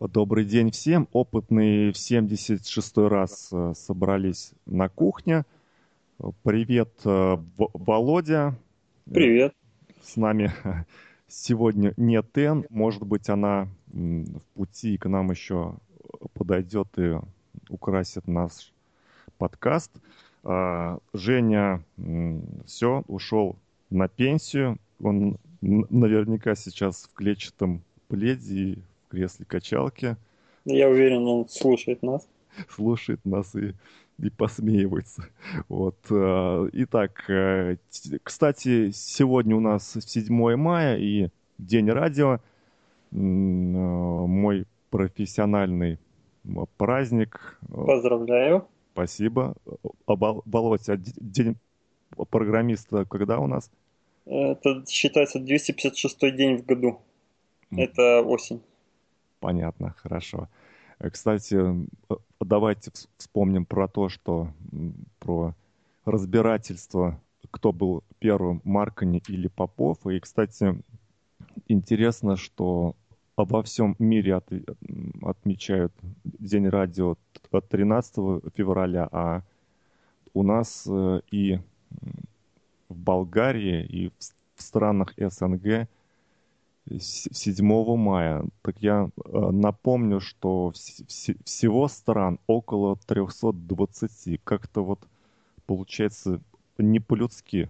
Добрый день всем. Опытные в 76 раз э, собрались на кухне. Привет, э, Володя. Привет. С нами сегодня не Тен. Может быть, она в пути к нам еще подойдет и украсит наш подкаст. А, Женя все, ушел на пенсию. Он наверняка сейчас в клетчатом пледе и кресле качалки. Я уверен, он слушает нас. Слушает нас и, и посмеивается. Вот. Э, итак, э, кстати, сегодня у нас 7 мая и День радио. Э, мой профессиональный праздник. Поздравляю. Спасибо. Володя, день программиста когда у нас? Это считается 256 день в году. Это осень. Понятно, хорошо. Э, кстати, э, давайте вспомним про то, что про разбирательство, кто был первым, Маркани или Попов. И, кстати, интересно, что во всем мире от, отмечают День радио 13 февраля, а у нас э, и в Болгарии, и в странах СНГ – 7 мая. Так я э, напомню, что всего стран около 320. Как-то вот получается не по-людски.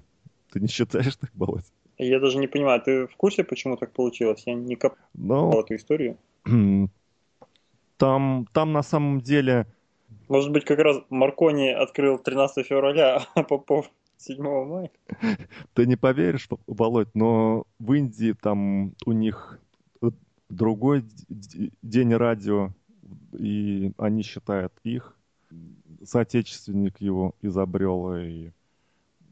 Ты не считаешь так, Володь? Я даже не понимаю, ты в курсе, почему так получилось? Я не копал Но... эту историю. Там, там на самом деле... Может быть, как раз Маркони открыл 13 февраля, а Попов 7 мая. Ты не поверишь, Володь, но в Индии там у них другой день радио, и они считают их. Соотечественник его изобрел, и,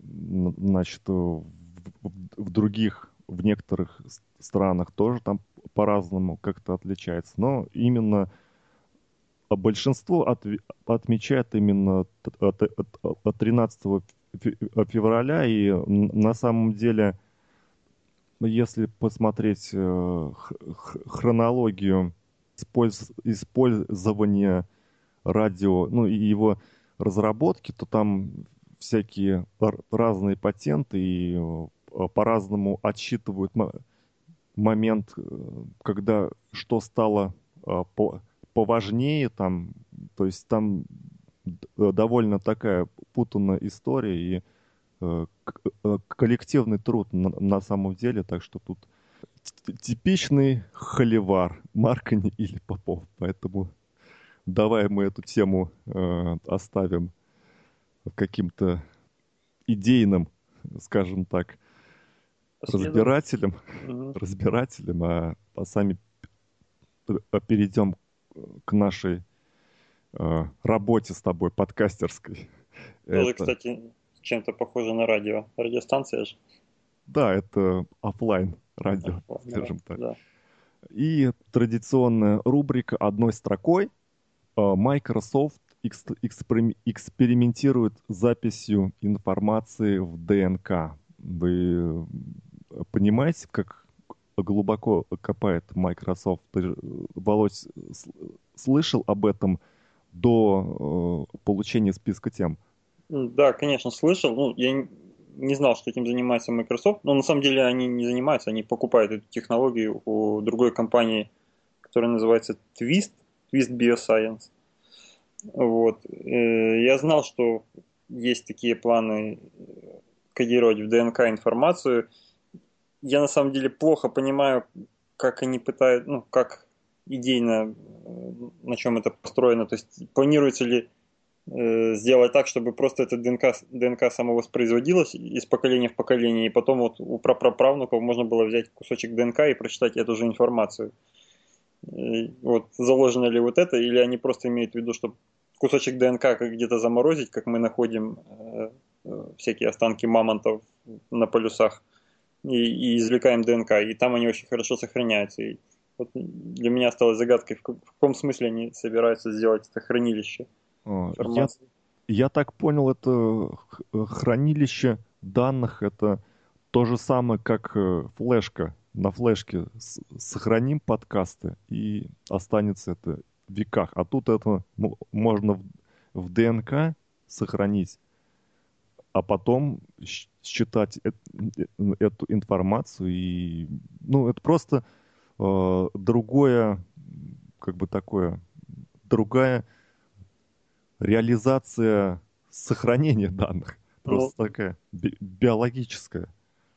значит, в, других, в некоторых странах тоже там по-разному как-то отличается. Но именно большинство от, отмечает именно 13 февраля, и на самом деле, если посмотреть э, хронологию использования радио, ну и его разработки, то там всякие разные патенты и э, по-разному отсчитывают момент, э, когда что стало поважнее, там, то есть там довольно такая путанная история и э, э, коллективный труд на, на самом деле, так что тут типичный холивар Маркани или Попов, поэтому давай мы эту тему э, оставим каким-то идейным, скажем так, разбирателем, угу. разбирателем, а, а сами перейдем к нашей э, работе с тобой подкастерской. Тоже, это... кстати, чем-то похоже на радио. Радиостанция же. Да, это офлайн радио, офлайн, скажем да, так. Да. И традиционная рубрика одной строкой. А, Microsoft экспериментирует с записью информации в ДНК. Вы понимаете, как глубоко копает Microsoft? Ты, Володь, слышал об этом до э, получения списка тем? Да, конечно, слышал. Ну, я не знал, что этим занимается Microsoft, но на самом деле они не занимаются, они покупают эту технологию у другой компании, которая называется Twist, Twist Bioscience. Вот. Э, я знал, что есть такие планы кодировать в ДНК информацию. Я на самом деле плохо понимаю, как они пытают, ну, как идейно, э, на чем это построено. То есть планируется ли Э, сделать так, чтобы просто эта ДНК, ДНК самовоспроизводилась из поколения в поколение, и потом вот у праправнуков можно было взять кусочек ДНК и прочитать эту же информацию. И вот заложено ли вот это, или они просто имеют в виду, что кусочек ДНК где-то заморозить, как мы находим э, э, всякие останки мамонтов на полюсах, и, и извлекаем ДНК, и там они очень хорошо сохраняются. И вот для меня осталась загадкой, в каком смысле они собираются сделать это хранилище. Я, я так понял, это хранилище данных, это то же самое, как э, флешка на флешке сохраним подкасты, и останется это в веках. А тут это можно в, в ДНК сохранить, а потом считать э, эту информацию. И, ну, это просто э, другое, как бы такое, другая реализация сохранения данных. Просто ну, такая би- биологическая.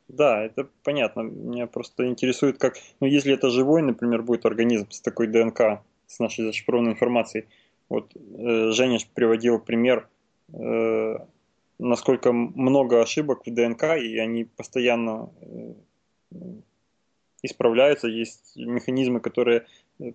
Да, это понятно. Меня просто интересует, как, ну, если это живой, например, будет организм с такой ДНК, с нашей зашифрованной информацией. Вот э, Женя приводил пример, э, насколько много ошибок в ДНК, и они постоянно э, исправляются. Есть механизмы, которые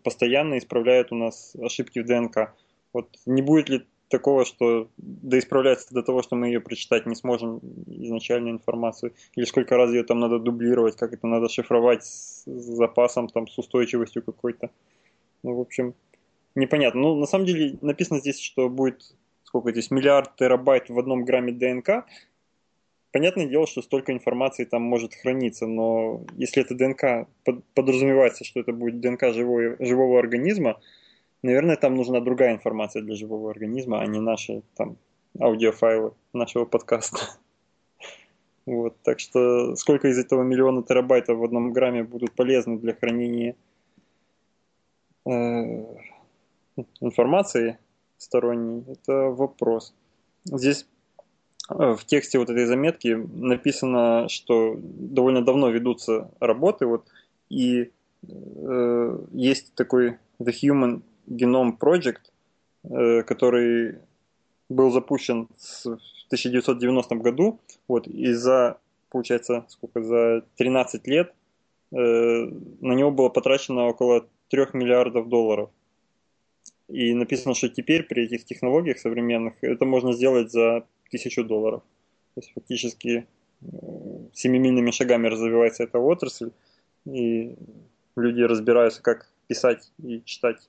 постоянно исправляют у нас ошибки в ДНК. Вот не будет ли такого, что доисправляется до того, что мы ее прочитать не сможем, изначальную информацию, или сколько раз ее там надо дублировать, как это надо шифровать с запасом, там, с устойчивостью какой-то. Ну, в общем, непонятно. Ну, на самом деле написано здесь, что будет, сколько здесь, миллиард терабайт в одном грамме ДНК. Понятное дело, что столько информации там может храниться, но если это ДНК, подразумевается, что это будет ДНК живого, живого организма, Наверное, там нужна другая информация для живого организма, а не наши там аудиофайлы нашего подкаста. Вот, так что сколько из этого миллиона терабайтов в одном грамме будут полезны для хранения э, информации сторонней, это вопрос. Здесь в тексте вот этой заметки написано, что довольно давно ведутся работы, вот, и э, есть такой The Human Genome Project, э, который был запущен в 1990 году, вот, и за, получается, сколько, за 13 лет э, на него было потрачено около 3 миллиардов долларов. И написано, что теперь при этих технологиях современных это можно сделать за тысячу долларов. То есть фактически э, семимильными шагами развивается эта отрасль, и люди разбираются, как писать и читать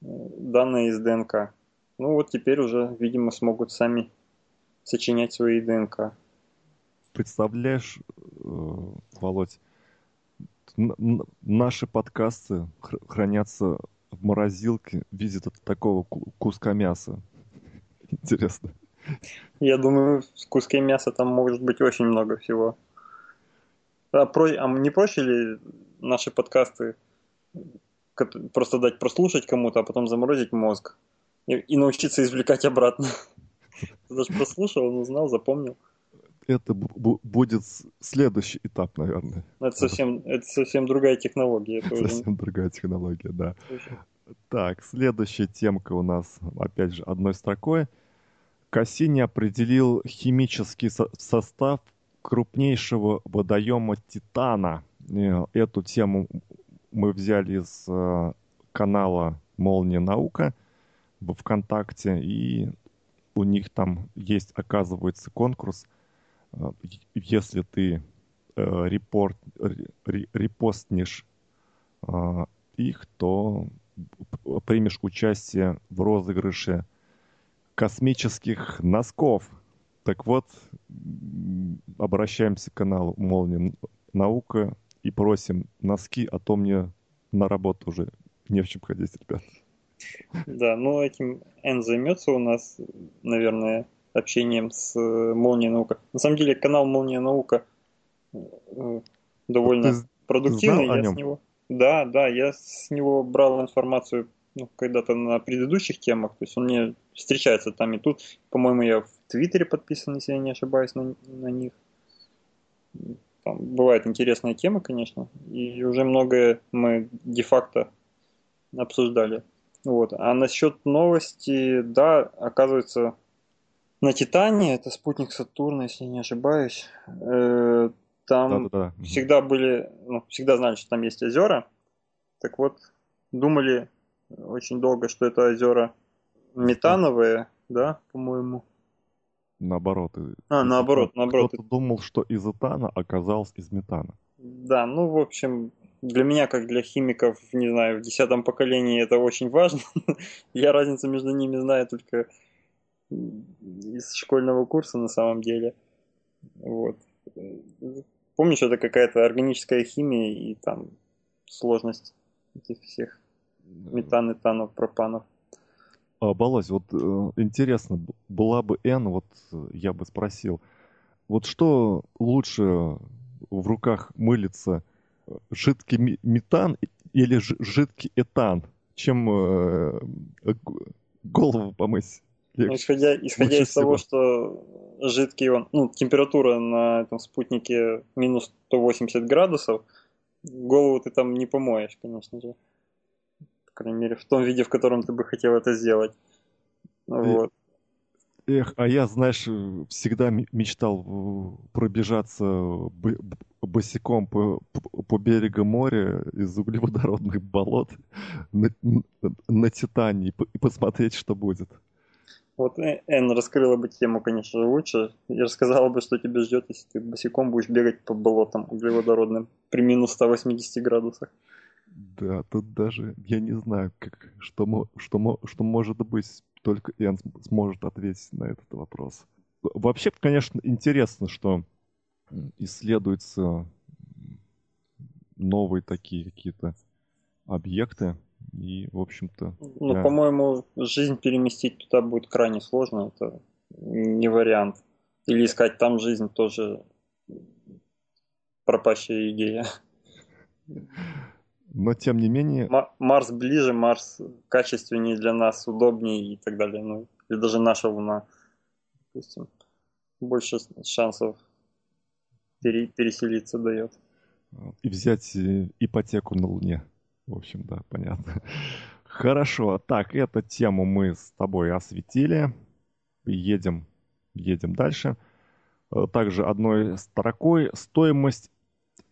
данные из ДНК. Ну вот теперь уже, видимо, смогут сами сочинять свои ДНК. Представляешь, э, Володь, наши подкасты хранятся в морозилке в виде такого куска мяса. Интересно. Я думаю, в куске мяса там может быть очень много всего. А, про... а не проще ли наши подкасты просто дать прослушать кому-то, а потом заморозить мозг и, и научиться извлекать обратно. Даже прослушал, он узнал, запомнил. Это будет следующий этап, наверное. Это совсем, это совсем другая технология. Это совсем уже... другая технология, да. Так, следующая темка у нас, опять же, одной строкой. Кассини определил химический со- состав крупнейшего водоема Титана. Э, эту тему мы взяли из э, канала «Молния наука» в ВКонтакте, и у них там есть, оказывается, конкурс. Э, если ты репорт, репостнешь их, то примешь участие в розыгрыше космических носков. Так вот, обращаемся к каналу Молния Наука и просим носки, а то мне на работу уже не в чем ходить, ребят. Да, ну этим Н займется у нас, наверное, общением с э, Молнией Наука. На самом деле канал Молния Наука э, довольно Ты продуктивный. Я с него... Да, да, я с него брал информацию ну, когда-то на предыдущих темах. То есть он мне встречается там и тут. По-моему, я в Твиттере подписан, если я не ошибаюсь, на, на них. Там бывают интересные темы, конечно, и уже многое мы де-факто обсуждали. Вот. А насчет новости, да, оказывается, на Титане, это спутник Сатурна, если не ошибаюсь, э, там да, да, да. всегда были, ну, всегда знали, что там есть озера. Так вот, думали очень долго, что это озера метановые, да, по-моему. Наоборот. А, наоборот, наоборот. Кто-то думал, что из этана оказалось из метана. Да, ну, в общем, для меня, как для химиков, не знаю, в десятом поколении это очень важно. Я разницу между ними знаю только из школьного курса на самом деле. Вот. помнишь, это какая-то органическая химия и там сложность этих всех метан, этанов, пропанов. А, Балась, вот э, интересно, была бы N, вот э, я бы спросил, вот что лучше в руках мылится, жидкий метан или жидкий этан, чем э, голову помыть? Ну, исходя исходя из всего. того, что жидкий он, ну, температура на этом спутнике минус 180 градусов, голову ты там не помоешь, конечно же крайней мере, в том виде, в котором ты бы хотел это сделать. Вот. Эх, а я, знаешь, всегда мечтал пробежаться босиком по, по берегу моря из углеводородных болот на, на Титане и посмотреть, что будет. Вот Эн раскрыла бы тему, конечно же, лучше. Я рассказала бы, что тебя ждет, если ты босиком будешь бегать по болотам углеводородным при минус 180 градусах. Да, тут даже я не знаю, как, что, что, что может быть, только Иоанн сможет ответить на этот вопрос. Вообще, конечно, интересно, что исследуются новые такие какие-то объекты. И, в общем-то... Ну, я... по-моему, жизнь переместить туда будет крайне сложно. Это не вариант. Или искать там жизнь тоже пропащая идея. Но тем не менее... Марс ближе, Марс качественнее для нас, удобнее и так далее. Ну, или даже наша Луна, допустим, больше шансов пере, переселиться дает. И взять э, ипотеку на Луне. В общем, да, понятно. Хорошо, так, эту тему мы с тобой осветили. Едем, едем дальше. Э, также одной строкой стоимость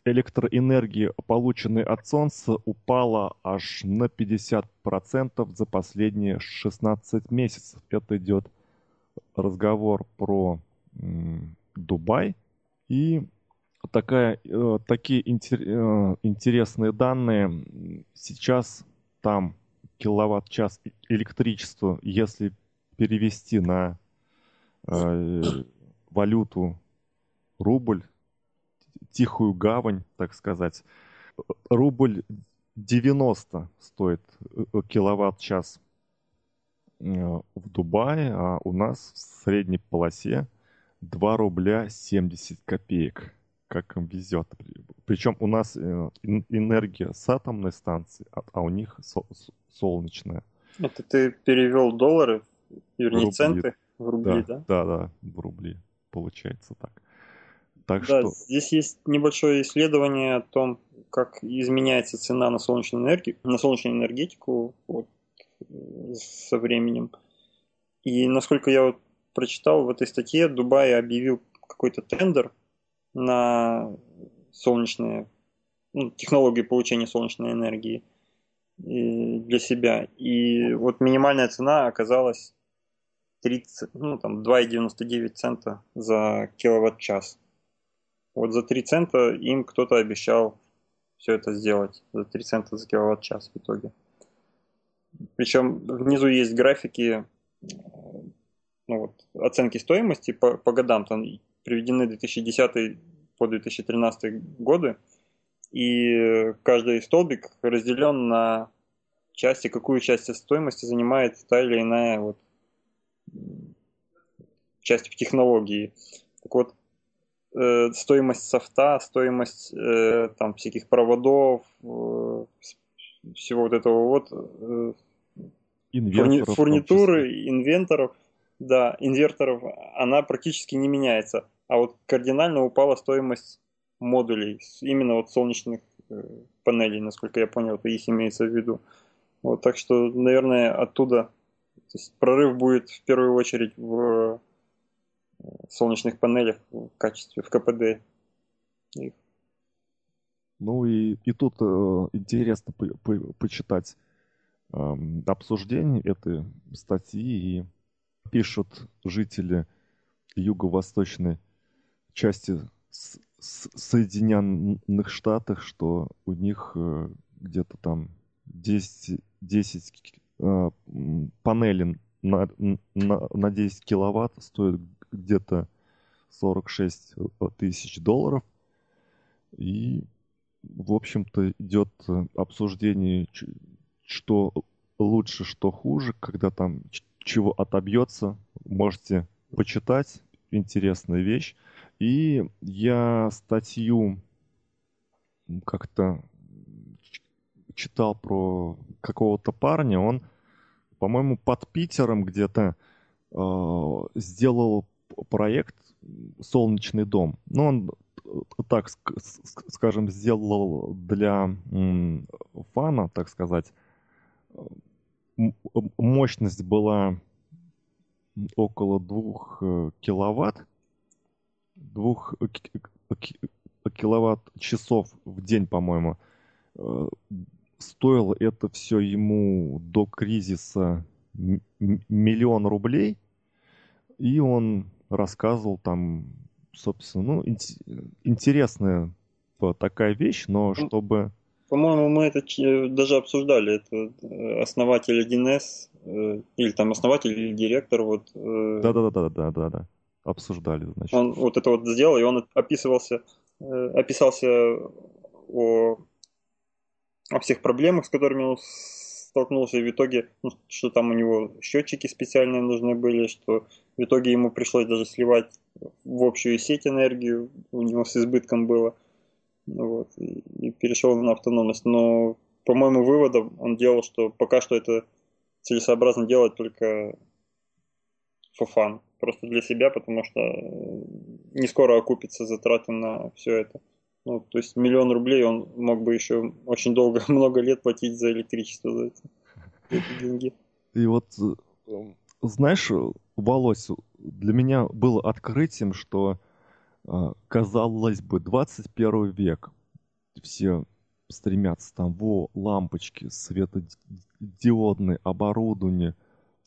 электроэнергии, полученной от Солнца, упала аж на 50% за последние 16 месяцев. Это идет разговор про Дубай. И такая, э, такие интер, э, интересные данные. Сейчас там киловатт-час электричества, если перевести на э, валюту рубль, тихую гавань, так сказать. Рубль 90 стоит э, киловатт-час э, в Дубае, а у нас в средней полосе 2 рубля 70 копеек. Как им везет. Причем у нас э, энергия с атомной станции, а, а у них солнечная. Это ты перевел доллары, вернее, центы в рубли, да? Да, да, да, в рубли. Получается так. Так да, что... здесь есть небольшое исследование о том, как изменяется цена на солнечную энергию, на солнечную энергетику вот, со временем. И насколько я вот прочитал в этой статье, Дубай объявил какой-то тендер на солнечные ну, технологии получения солнечной энергии для себя. И вот минимальная цена оказалась 30, ну, там 2,99 цента за киловатт-час. Вот за 3 цента им кто-то обещал все это сделать. За 3 цента за киловатт-час в итоге. Причем внизу есть графики ну вот, оценки стоимости по, по годам. Там приведены 2010 по 2013 годы. И каждый столбик разделен на части, какую часть стоимости занимает та или иная вот часть технологии. Так вот, э, стоимость софта, стоимость э, там всяких проводов, э, всего вот этого вот, э, фурни, фурнитуры, инвенторов, да, инверторов, она практически не меняется. А вот кардинально упала стоимость модулей, именно вот солнечных э, панелей, насколько я понял, это их имеется в виду. Вот, так что, наверное, оттуда то есть прорыв будет в первую очередь в солнечных панелях в качестве, в КПД их. Ну и, и тут э, интересно по, по, почитать э, обсуждение этой статьи. И пишут жители юго-восточной части с, с Соединенных Штатов, что у них э, где-то там 10, 10 э, панелей на, на, на 10 киловатт стоит где-то 46 тысяч долларов. И, в общем-то, идет обсуждение, что лучше, что хуже, когда там чего отобьется, можете почитать, интересная вещь. И я статью как-то читал про какого-то парня, он, по-моему, под Питером где-то э, сделал проект «Солнечный дом». Ну, он так, скажем, сделал для фана, так сказать, мощность была около двух э, киловатт, двух киловатт часов в день, по-моему. Э, стоило это все ему до кризиса миллион рублей, и он рассказывал там, собственно, ну, интересная такая вещь, но чтобы по-моему, мы это даже обсуждали. Это э, основатель 1С, э, или там основатель или директор. Вот, э, Да-да-да-да-да-да. Обсуждали, значит. Он вот это вот сделал, и он описывался, описался о, о всех проблемах, с которыми он столкнулся, и в итоге, ну, что там у него счетчики специальные нужны были, что в итоге ему пришлось даже сливать в общую сеть энергию, у него с избытком было. Вот, и, и перешел на автономность. Но, по моему выводам, он делал, что пока что это целесообразно делать только fun, просто для себя, потому что не скоро окупится затраты на все это. Ну, то есть миллион рублей он мог бы еще очень долго, много лет платить за электричество за эти, эти деньги. И вот, знаешь, Волось, для меня было открытием, что а, казалось бы, 21 век. Все стремятся там, во, лампочки, светодиодные, оборудование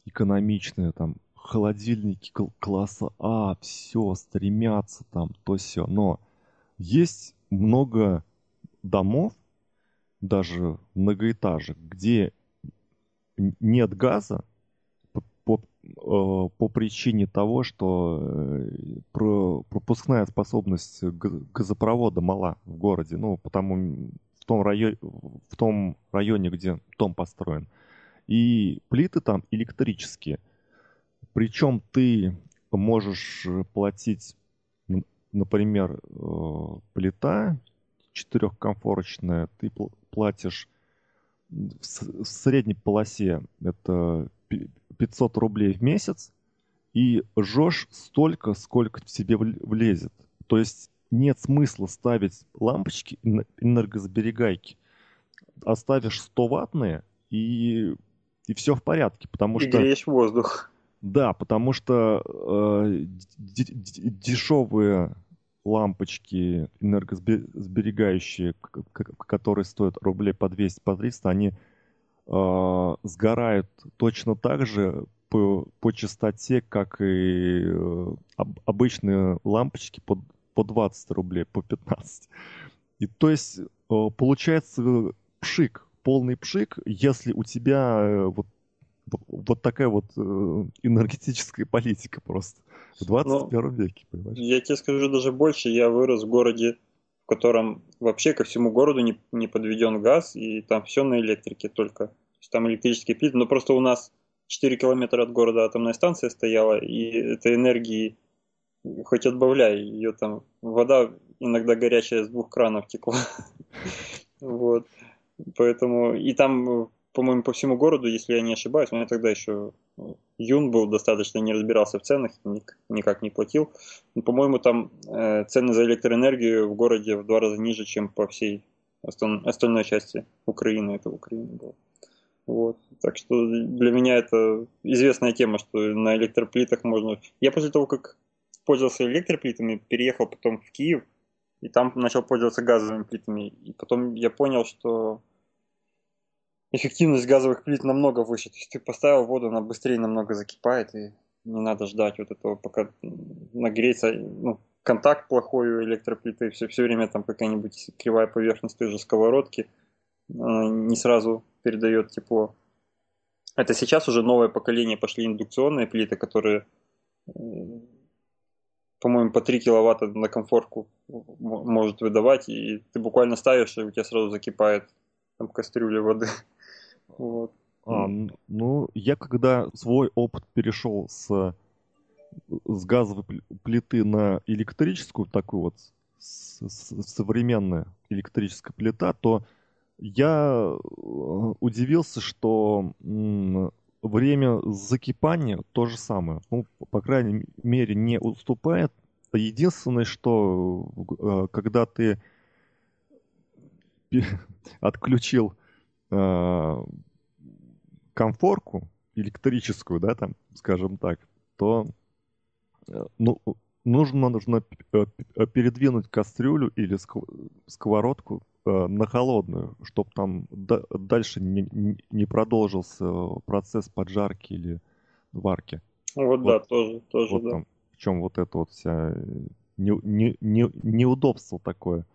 экономичное, там, холодильники класса А, все, стремятся там, то все. Но есть много домов, даже многоэтажек, где нет газа, по, э, по причине того, что э, пропускная способность газопровода мала в городе, ну, потому в том, районе, в том районе, где дом построен. И плиты там электрические. Причем ты можешь платить, например, э, плита четырехкомфорочная, ты платишь в средней полосе это 500 рублей в месяц и жжешь столько, сколько в себе влезет. То есть нет смысла ставить лампочки энергосберегайки. Оставишь 100 ваттные и, и все в порядке, потому и что... греешь воздух. Да, потому что э, дешевые лампочки энергосберегающие, которые стоят рублей по 200, по 300, они э, сгорают точно так же по, по частоте, как и э, об, обычные лампочки по, по 20 рублей, по 15. И то есть э, получается пшик, полный пшик, если у тебя э, вот вот такая вот э, энергетическая политика просто в 21 ну, веке, понимаешь? Я тебе скажу даже больше, я вырос в городе, в котором вообще ко всему городу не, не подведен газ, и там все на электрике только. То есть там электрические плиты, но просто у нас 4 километра от города атомная станция стояла, и этой энергии хоть отбавляй, ее там вода иногда горячая с двух кранов текла. Вот. Поэтому и там по-моему, по всему городу, если я не ошибаюсь, у меня тогда еще ну, юн был достаточно, не разбирался в ценах, никак не платил. Но, по-моему, там э, цены за электроэнергию в городе в два раза ниже, чем по всей остальной части Украины. Это Украина было. Вот. Так что для меня это известная тема, что на электроплитах можно... Я после того, как пользовался электроплитами, переехал потом в Киев, и там начал пользоваться газовыми плитами. И потом я понял, что эффективность газовых плит намного выше. То есть ты поставил воду, она быстрее намного закипает, и не надо ждать вот этого, пока нагреется. Ну, контакт плохой у электроплиты, все, все время там какая-нибудь кривая поверхность той же сковородки не сразу передает тепло. Это сейчас уже новое поколение пошли индукционные плиты, которые по-моему, по 3 киловатта на комфорку может выдавать, и ты буквально ставишь, и у тебя сразу закипает там кастрюля воды. Вот. А, ну, я когда свой опыт перешел с, с газовой плиты на электрическую, такую вот с, с, современная электрическая плита, то я э, удивился, что время закипания то же самое. Ну, по крайней мере, не уступает. Единственное, что э, когда ты отключил э, комфорку электрическую, да, там, скажем так, то э, ну, нужно, нужно передвинуть кастрюлю или сковородку Э, на холодную, чтобы там дальше не, не продолжился процесс поджарки или варки. Вот, вот да, тоже, тоже, вот да. Там, в чем вот это вот вся не, не, не, неудобство такое.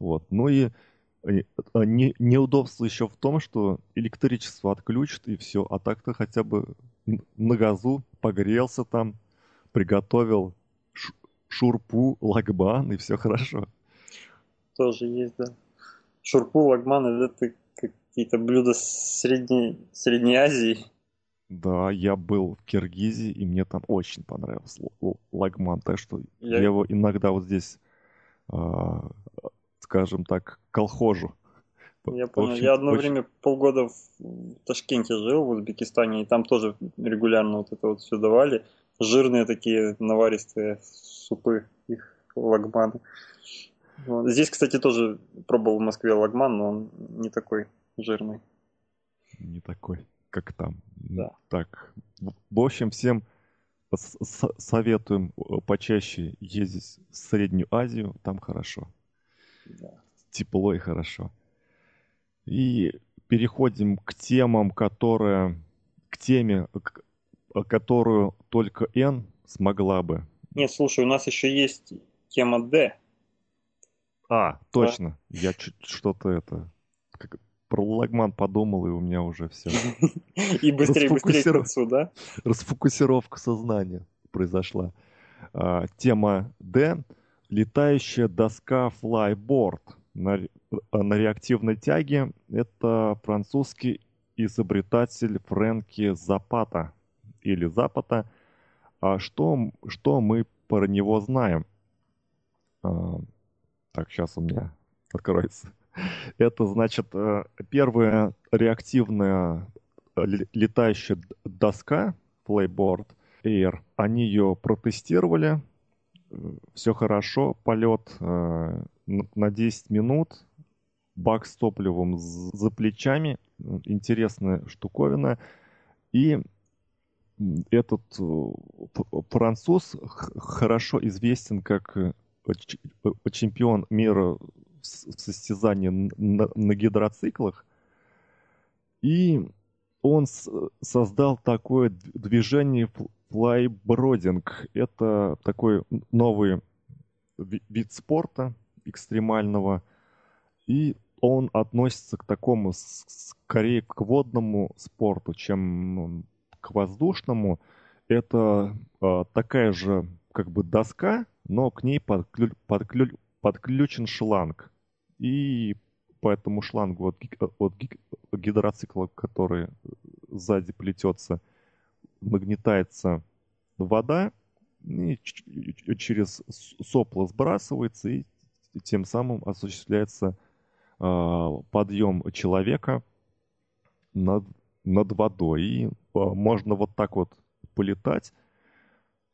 Вот. Ну и не, неудобство еще в том, что электричество отключит и все, а так-то хотя бы на газу погрелся там, приготовил шурпу, лагбан и все хорошо. Тоже есть, да. Шурпу, лагман, это какие-то блюда средней, Средней Азии. Да, я был в Киргизии, и мне там очень понравился лагман. Так что я, я его иногда вот здесь, э, скажем так, колхожу. Я понял. Очень, я одно очень... время полгода в Ташкенте жил, в Узбекистане, и там тоже регулярно вот это вот все давали. Жирные такие наваристые супы, их лагманы. Здесь, кстати, тоже пробовал в Москве лагман, но он не такой жирный. Не такой, как там. Да. Так, в общем, всем советуем э, почаще ездить в Среднюю Азию, там хорошо. Да. Тепло и хорошо. И переходим к темам, которые... К теме, которую только N смогла бы. Нет, слушай, у нас еще есть тема D. А, точно. Я чуть что-то это... Как, про лагман подумал, и у меня уже все. И быстрее, быстрее к концу, да? Расфокусировка сознания произошла. А, тема D. Летающая доска Flyboard на, на реактивной тяге. Это французский изобретатель Фрэнки Запата или Запата. А что, что мы про него знаем? А, так, сейчас у меня откроется. Это значит э, первая реактивная э, летающая доска Playboard Air. Они ее протестировали. Все хорошо. Полет э, на 10 минут. Бак с топливом за плечами. Интересная штуковина. И этот француз хорошо известен как чемпион мира в состязании на, на гидроциклах. И он создал такое движение флайбродинг. Это такой новый вид спорта экстремального. И он относится к такому скорее к водному спорту, чем к воздушному. Это э, такая же как бы доска, но к ней подклю, подклю, подключен шланг. И по этому шлангу от, от гидроцикла, который сзади плетется, нагнетается вода, и через сопло сбрасывается, и тем самым осуществляется э, подъем человека над, над водой. И э, можно вот так вот полетать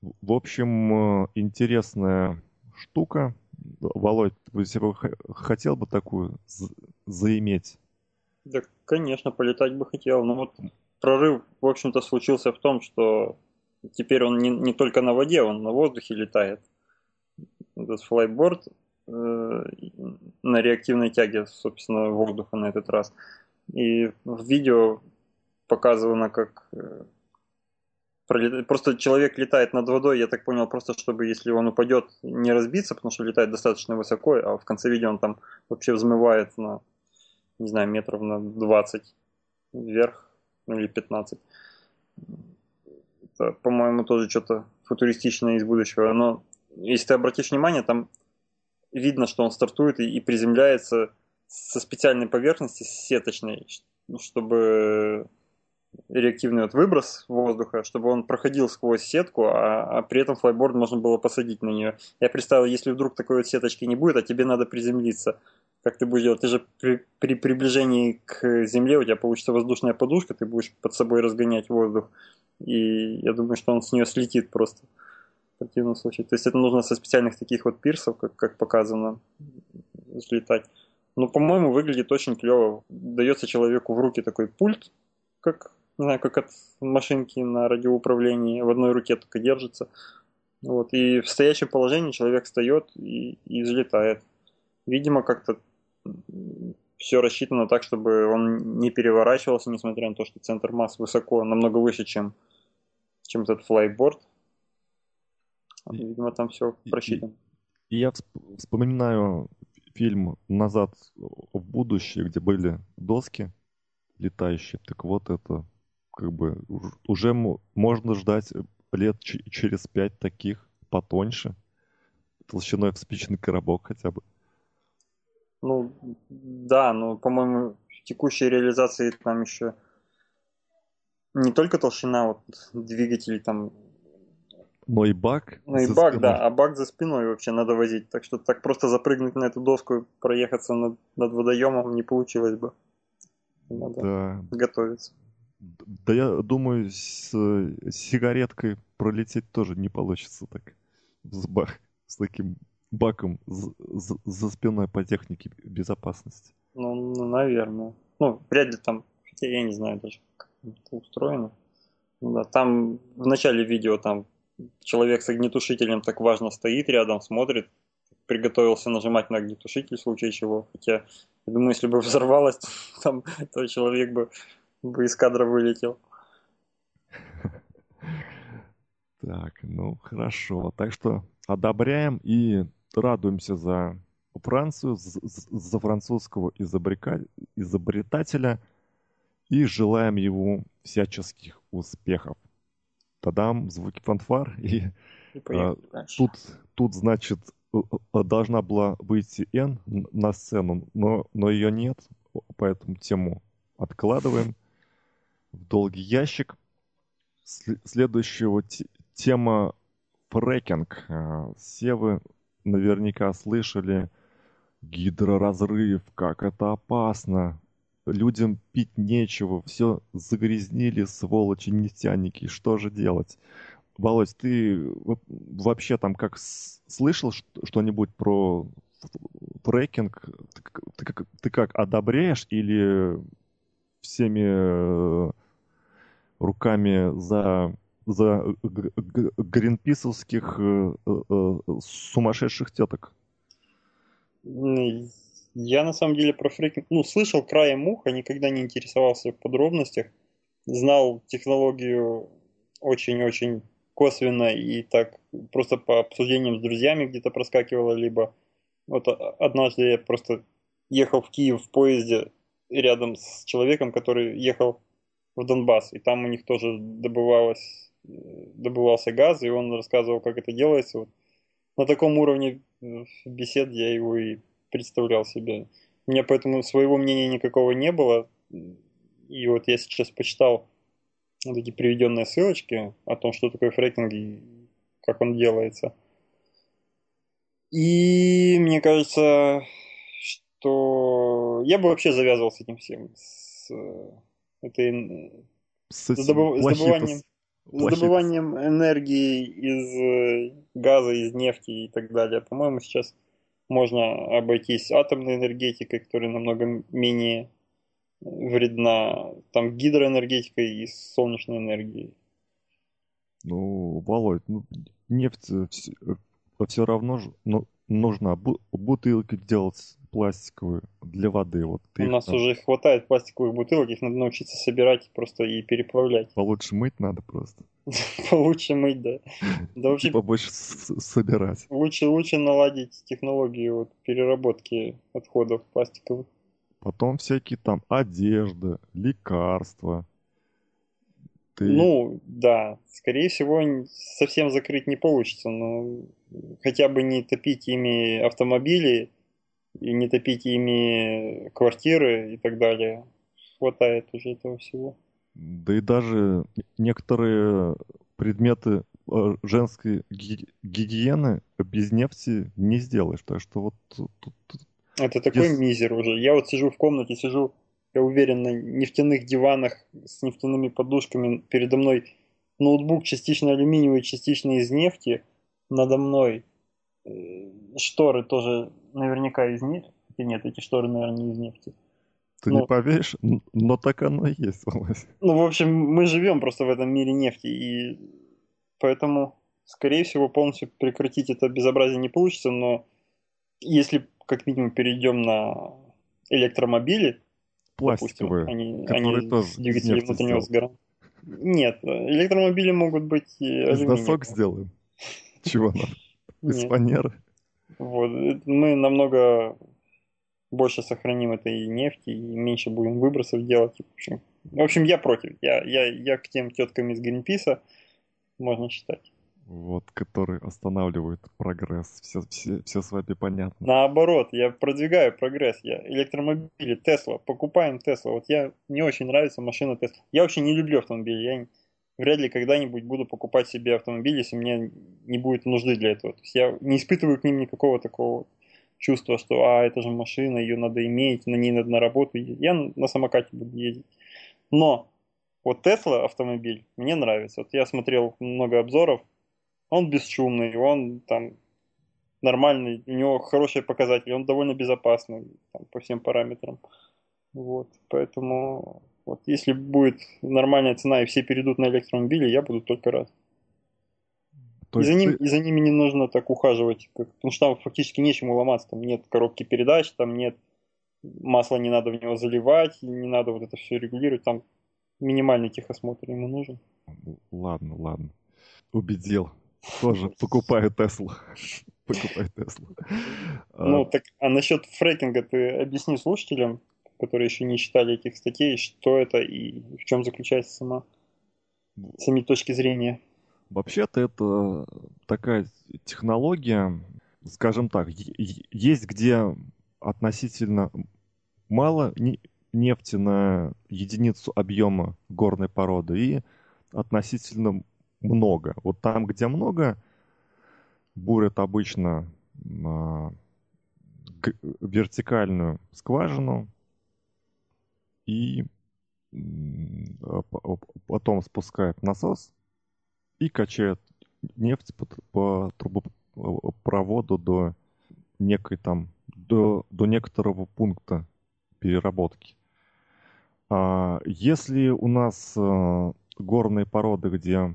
в общем, э, интересная штука. Володь, ты себе хотел бы такую заиметь? Да, конечно, полетать бы хотел. Но вот прорыв, в общем-то, случился в том, что теперь он не, не только на воде, он на воздухе летает. Этот флайборд э, на реактивной тяге, собственно, воздуха на этот раз. И в видео показывано, как э, Просто человек летает над водой, я так понял, просто чтобы, если он упадет, не разбиться, потому что летает достаточно высоко, а в конце видео он там вообще взмывает на, не знаю, метров на 20 вверх, ну или 15. Это, по-моему, тоже что-то футуристичное из будущего. Но если ты обратишь внимание, там видно, что он стартует и, и приземляется со специальной поверхности, сеточной, чтобы реактивный вот выброс воздуха, чтобы он проходил сквозь сетку, а, а при этом флайборд можно было посадить на нее. Я представил, если вдруг такой вот сеточки не будет, а тебе надо приземлиться, как ты будешь делать? Ты же при, при приближении к земле у тебя получится воздушная подушка, ты будешь под собой разгонять воздух, и я думаю, что он с нее слетит просто в противном случае. То есть это нужно со специальных таких вот пирсов, как, как показано, взлетать. Но, по-моему, выглядит очень клево. Дается человеку в руки такой пульт, как не знаю, как от машинки на радиоуправлении, в одной руке только держится. Вот, и в стоящем положении человек встает и, и взлетает. Видимо, как-то все рассчитано так, чтобы он не переворачивался, несмотря на то, что центр масс высоко, намного выше, чем, чем этот флайборд. Видимо, там все просчитано. И, и я вспоминаю фильм «Назад в будущее», где были доски летающие. Так вот это как бы уже можно ждать лет через пять таких потоньше, толщиной в спичный коробок хотя бы. Ну, да, но, по-моему, в текущей реализации там еще не только толщина вот двигателей там но и бак. Ну и бак, спиной. да, а бак за спиной вообще надо возить. Так что так просто запрыгнуть на эту доску и проехаться над, над водоемом не получилось бы. Надо да. готовиться. Да я думаю, с сигареткой пролететь тоже не получится так. С, бак, с таким баком за, за, за спиной по технике безопасности. Ну, ну, наверное. Ну, вряд ли там, хотя я не знаю даже, как это устроено. Ну, да, там в начале видео там человек с огнетушителем так важно стоит рядом, смотрит, приготовился нажимать на огнетушитель в случае чего. Хотя, я думаю, если бы взорвалось, там, то человек бы бы из кадра вылетел. Так, ну хорошо. Так что одобряем и радуемся за Францию, за французского изобретателя и желаем ему всяческих успехов. Тадам, звуки фанфар. И, и а, тут, тут, значит, должна была выйти Н на сцену, но, но ее нет, поэтому тему откладываем в долгий ящик. Следующего тема фрекинг. А, все вы наверняка слышали гидроразрыв, как это опасно. Людям пить нечего, все загрязнили, сволочи, нефтяники. Что же делать? Володь, ты вообще там как слышал что-нибудь про фрекинг? Ты, ты, ты как одобряешь или всеми э, руками за, за гринписовских э, э, сумасшедших теток? Я на самом деле про фрекинг, ну, слышал краем уха, никогда не интересовался в подробностях. Знал технологию очень-очень косвенно и так просто по обсуждениям с друзьями где-то проскакивало, либо вот однажды я просто ехал в Киев в поезде, рядом с человеком, который ехал в Донбасс, и там у них тоже добывалось, добывался газ, и он рассказывал, как это делается. Вот на таком уровне бесед я его и представлял себе. У меня поэтому своего мнения никакого не было, и вот я сейчас почитал вот эти приведенные ссылочки о том, что такое фрекинг и как он делается. И мне кажется, то я бы вообще завязывал с этим всем. С э, этой с, с, добыв... с добыванием, с добыванием энергии из э, газа, из нефти и так далее. По-моему, сейчас можно обойтись атомной энергетикой, которая намного менее вредна. Там гидроэнергетикой и солнечной энергией. Ну, Володь, ну, нефть все, все равно ну, нужно бутылки делать пластиковые для воды. Вот У нас там... уже хватает пластиковых бутылок, их надо научиться собирать просто и переплавлять. Получше мыть надо просто. Получше мыть, да. Да вообще побольше собирать. Лучше, лучше наладить технологию вот, переработки отходов пластиковых. Потом всякие там одежда, лекарства. Ты... Ну, да, скорее всего, совсем закрыть не получится, но хотя бы не топить ими автомобили и не топить ими квартиры и так далее. Хватает уже этого всего. Да и даже некоторые предметы э, женской гигиены без нефти не сделаешь. Так что вот тут... Это такой Здесь... мизер уже. Я вот сижу в комнате, сижу, я уверен, на нефтяных диванах с нефтяными подушками. Передо мной ноутбук частично алюминиевый, частично из нефти. Надо мной шторы тоже наверняка из нефти. Нет, эти шторы, наверное, не из нефти. Ты ну, не поверишь, но так оно и есть, Володь. Ну, в общем, мы живем просто в этом мире нефти, и поэтому, скорее всего, полностью прекратить это безобразие не получится, но если, как минимум, перейдем на электромобили, пластиковые, допустим, они, они тоже с двигателем внутреннего сгорания. Нет, электромобили могут быть Из досок сделаем? Чего надо? Из фанеры? Вот, мы намного больше сохраним этой нефти и меньше будем выбросов делать. В общем, в общем я против. Я, я, я к тем теткам из Гринписа, можно считать. Вот, которые останавливают прогресс. Все, все, все с вами понятно. Наоборот, я продвигаю прогресс. Я электромобили, Тесла, покупаем Тесла. Вот я, мне очень нравится машина Тесла. Я вообще не люблю автомобили. Я вряд ли когда-нибудь буду покупать себе автомобиль, если мне не будет нужды для этого. То есть я не испытываю к ним никакого такого чувство, что а, это же машина, ее надо иметь, на ней надо на работу ездить. Я на самокате буду ездить. Но вот Tesla автомобиль мне нравится. Вот я смотрел много обзоров, он бесшумный, он там нормальный, у него хорошие показатели, он довольно безопасный там, по всем параметрам. Вот, поэтому вот если будет нормальная цена и все перейдут на электромобили, я буду только рад. То и, за ним, ты... и за ними не нужно так ухаживать, как, потому что там фактически нечему ломаться, там нет коробки передач, там нет масла, не надо в него заливать, не надо вот это все регулировать, там минимальный техосмотр ему нужен. Ладно, ладно. Убедил. Тоже покупаю Теслу. Покупаю Теслу. Ну, так, а насчет фрекинга ты объясни слушателям, которые еще не читали этих статей, что это и в чем заключается сама, сами точки зрения. Вообще-то это такая технология, скажем так, есть где относительно мало нефти на единицу объема горной породы и относительно много. Вот там, где много, бурят обычно вертикальную скважину и а, потом спускают насос и качает нефть по, по трубопроводу до некой там, до, до некоторого пункта переработки. А если у нас а, горные породы, где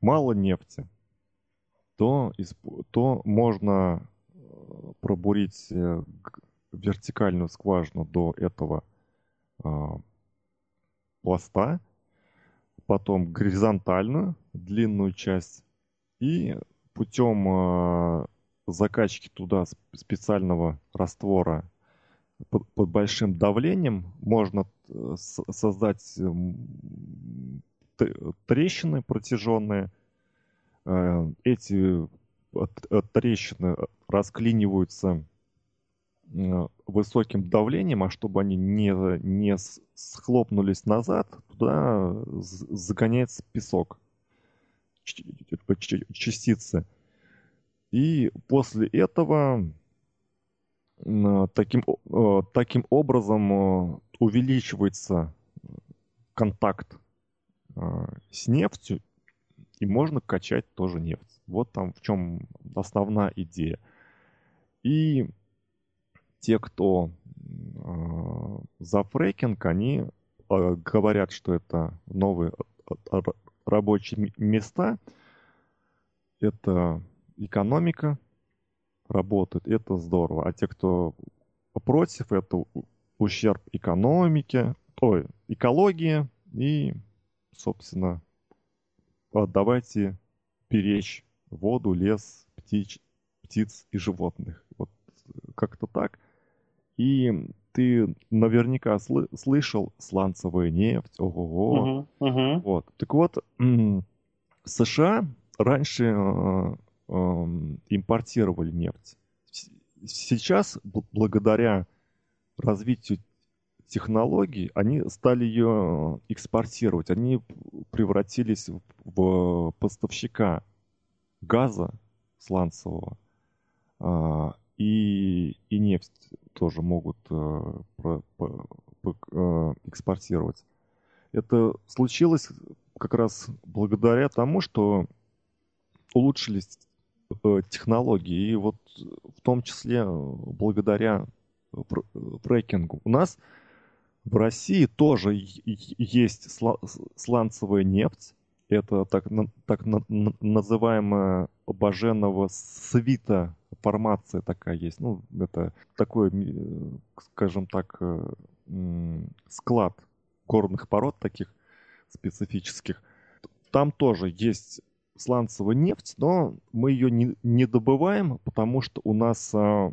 мало нефти, то, то можно э, пробурить э, вертикальную скважину до этого а, пласта потом горизонтальную длинную часть и путем э, закачки туда специального раствора под, большим давлением можно э, создать трещины протяженные. Э, эти трещины расклиниваются высоким давлением, а чтобы они не, не схлопнулись назад, туда загоняется песок, частицы. И после этого таким, таким образом увеличивается контакт с нефтью, и можно качать тоже нефть. Вот там в чем основная идея. И те, кто э, за фрекинг, они э, говорят, что это новые э, рабочие места, это экономика работает, это здорово. А те, кто против, это ущерб экономике, ой, экологии и, собственно, давайте беречь воду, лес, птиц, птиц и животных. Вот как-то так. И ты наверняка сл- слышал сланцевая нефть, ого-го. Угу, угу. Вот. Так вот, США раньше э, э, импортировали нефть. Сейчас, благодаря развитию технологий, они стали ее экспортировать. Они превратились в поставщика газа сланцевого а, и, и нефть тоже могут э, про, по, по, э, экспортировать. Это случилось как раз благодаря тому, что улучшились э, технологии, и вот в том числе благодаря фрекингу. У нас в России тоже есть сланцевая нефть. Это так, так называемая Баженова свита формация такая есть. Ну, это такой, скажем так, э, склад горных пород таких специфических. Там тоже есть сланцевая нефть, но мы ее не, не добываем, потому что у нас а,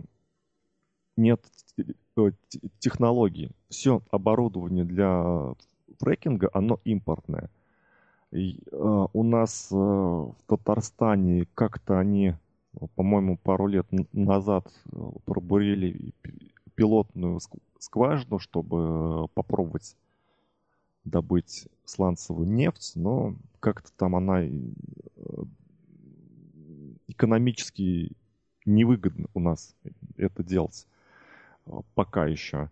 нет э, технологий. Все оборудование для фрекинга, оно импортное. И, э, у нас э, в Татарстане как-то они, по-моему, пару лет назад э, пробурили пилотную скважину, чтобы попробовать добыть сланцевую нефть, но как-то там она э, экономически невыгодно у нас это делать э, пока еще.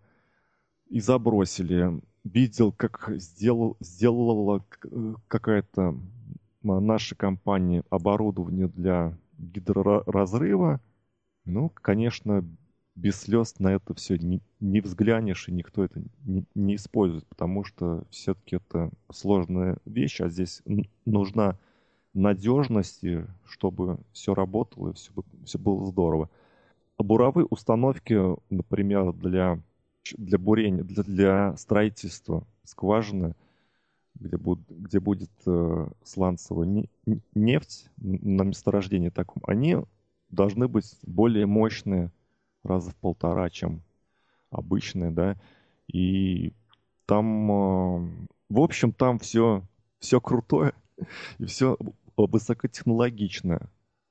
И забросили. Видел, как сделал, сделала э, какая-то наша компания оборудование для гидроразрыва. Ну, конечно, без слез на это все не, не взглянешь, и никто это не, не использует, потому что все-таки это сложная вещь, а здесь нужна надежность, чтобы все работало, и все, все было здорово. А буровые установки, например, для, для бурения, для, для строительства скважины, где, буд, где будет э, сланцевая не, нефть на месторождении таком, они должны быть более мощные, раза в полтора, чем обычные, да. И там, э, в общем, там все, все крутое и все высокотехнологичное.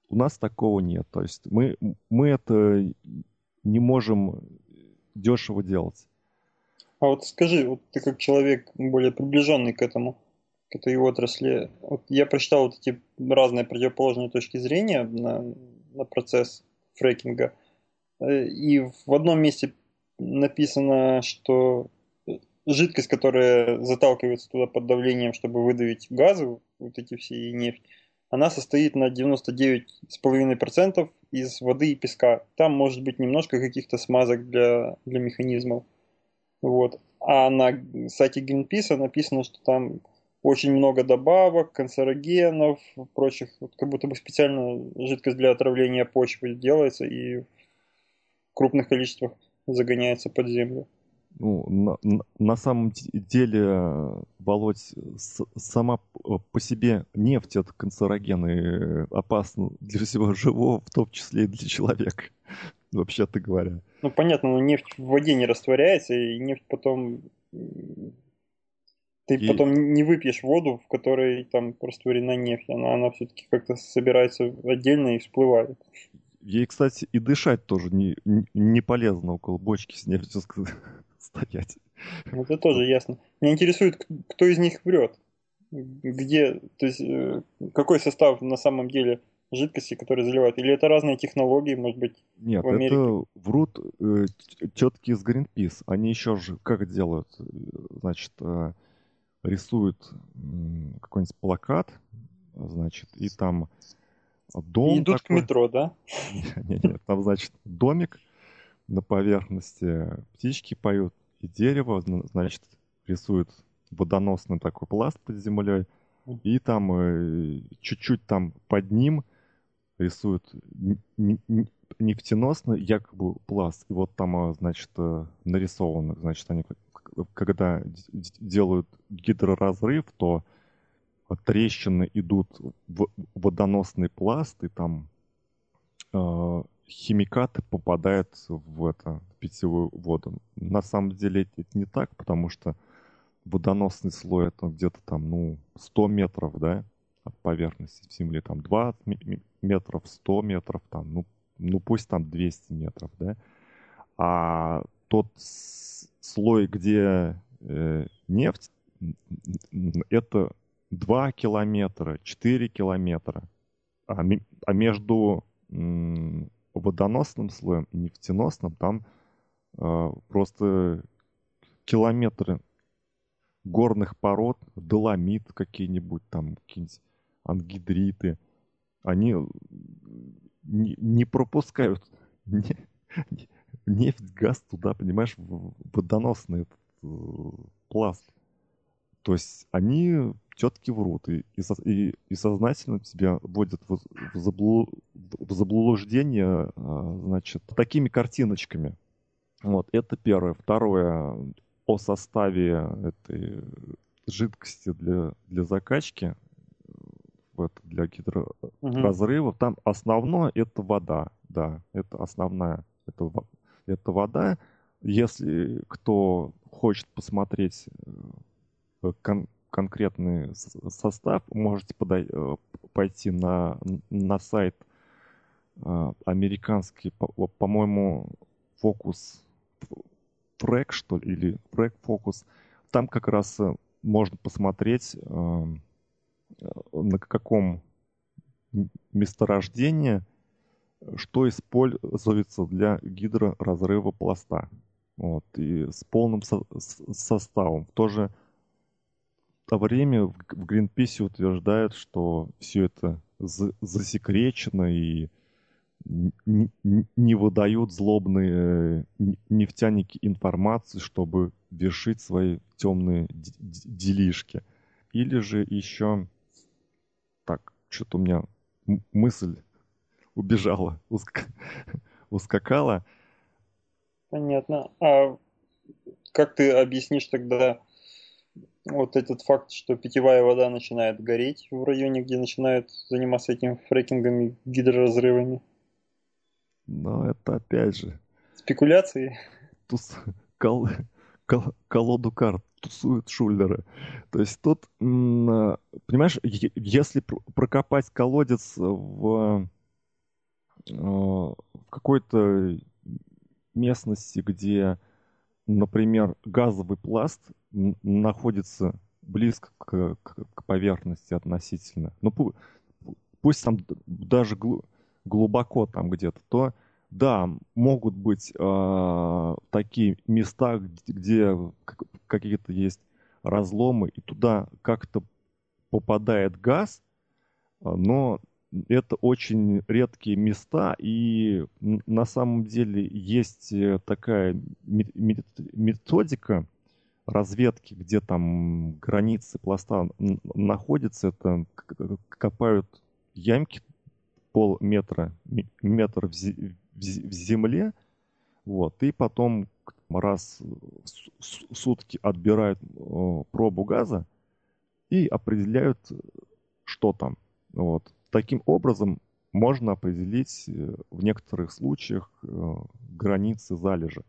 У нас такого нет. То есть мы, мы это не можем дешево делать. А вот скажи, вот ты как человек более приближенный к этому, к этой отрасли, вот я прочитал вот эти разные противоположные точки зрения на, на процесс фрекинга. Э, и в одном месте написано, что жидкость, которая заталкивается туда под давлением, чтобы выдавить газы, вот эти все и нефть, она состоит на 99,5% из воды и песка. Там может быть немножко каких-то смазок для, для механизмов. Вот. А на сайте Greenpeace написано, что там очень много добавок, канцерогенов, прочих, вот как будто бы специально жидкость для отравления почвы делается, и крупных количествах загоняется под землю. Ну, на, на самом деле, Володь, сама по себе нефть это канцероген и э, опасна для всего живого, в том числе и для человека, вообще-то говоря. Ну, понятно, но нефть в воде не растворяется, и нефть потом... Ты и... потом не выпьешь воду, в которой там растворена нефть, она, она все-таки как-то собирается отдельно и всплывает. Ей, кстати, и дышать тоже не, не полезно около бочки с нефтью стоять. Это тоже ясно. Меня интересует, кто из них врет. Где, то есть, э, какой состав на самом деле жидкости, которые заливают? Или это разные технологии, может быть, Нет, в Америке? это врут э, тетки из Greenpeace. Они еще же как делают? Значит, э, рисуют э, какой-нибудь плакат, значит, и там дом. И идут такой. к метро, да? Нет, нет, там, значит, домик на поверхности, птички поют, и дерево, значит, рисует водоносный такой пласт под землей, и там э, чуть-чуть там под ним рисуют нефтеносный якобы пласт. И вот там, э, значит, э, нарисовано, значит, они когда делают гидроразрыв, то трещины идут в водоносный пласт, и там э, химикаты попадают в это питьевую воду. На самом деле это не так, потому что водоносный слой это где-то там, ну, 100 метров, да, поверхности Земли, там 20 метров, 100 метров, там, ну, ну пусть там 200 метров, да. А тот слой, где э, нефть, это 2 километра, 4 километра. А, а между м, водоносным слоем и нефтеносным там э, просто километры горных пород, доломит какие-нибудь там, какие-нибудь ангидриты. Они не, не пропускают не, нефть, газ туда, понимаешь, в водоносный э, пласт. То есть они все-таки врут и, и, и, и сознательно тебя вводят в, в, заблу, в заблуждение, а, значит, такими картиночками. Вот, это первое. Второе, о составе этой жидкости для, для закачки, вот, для гидроразрыва. Угу. Там основное это вода, да, это основная, это, это вода. Если кто хочет посмотреть э, кон конкретный состав, можете подай, э, пойти на, на сайт э, американский, по-моему, фокус трек, что ли, или трек фокус. Там как раз можно посмотреть, на каком месторождении что используется для гидроразрыва пласта. Вот, и с полным со составом. В то же время в Гринписе утверждают, что все это засекречено и не, не выдают злобные э, нефтяники информацию, чтобы вершить свои темные делишки. Или же еще... Так, что-то у меня мысль убежала, уск... ускакала. Понятно. А как ты объяснишь тогда вот этот факт, что питьевая вода начинает гореть в районе, где начинают заниматься этим фрекингами, гидроразрывами? Но это опять же... Спекуляции? Тус... Кол... Кол... Колоду карт тусуют шулеры. То есть тут, понимаешь, если прокопать колодец в Э, в какой-то местности, где, например, газовый пласт находится близко к, к, к поверхности относительно, ну пу, пусть там даже глу, глубоко там где-то, то да, могут быть э, такие места, где какие-то есть разломы, и туда как-то попадает газ, но это очень редкие места, и на самом деле есть э, такая методика разведки, где там границы пласта находятся, это копают ямки полметра, метр в земле, вот, и потом раз в сутки отбирают пробу газа и определяют, что там. Вот. Таким образом, можно определить э, в некоторых случаях э, границы залежа.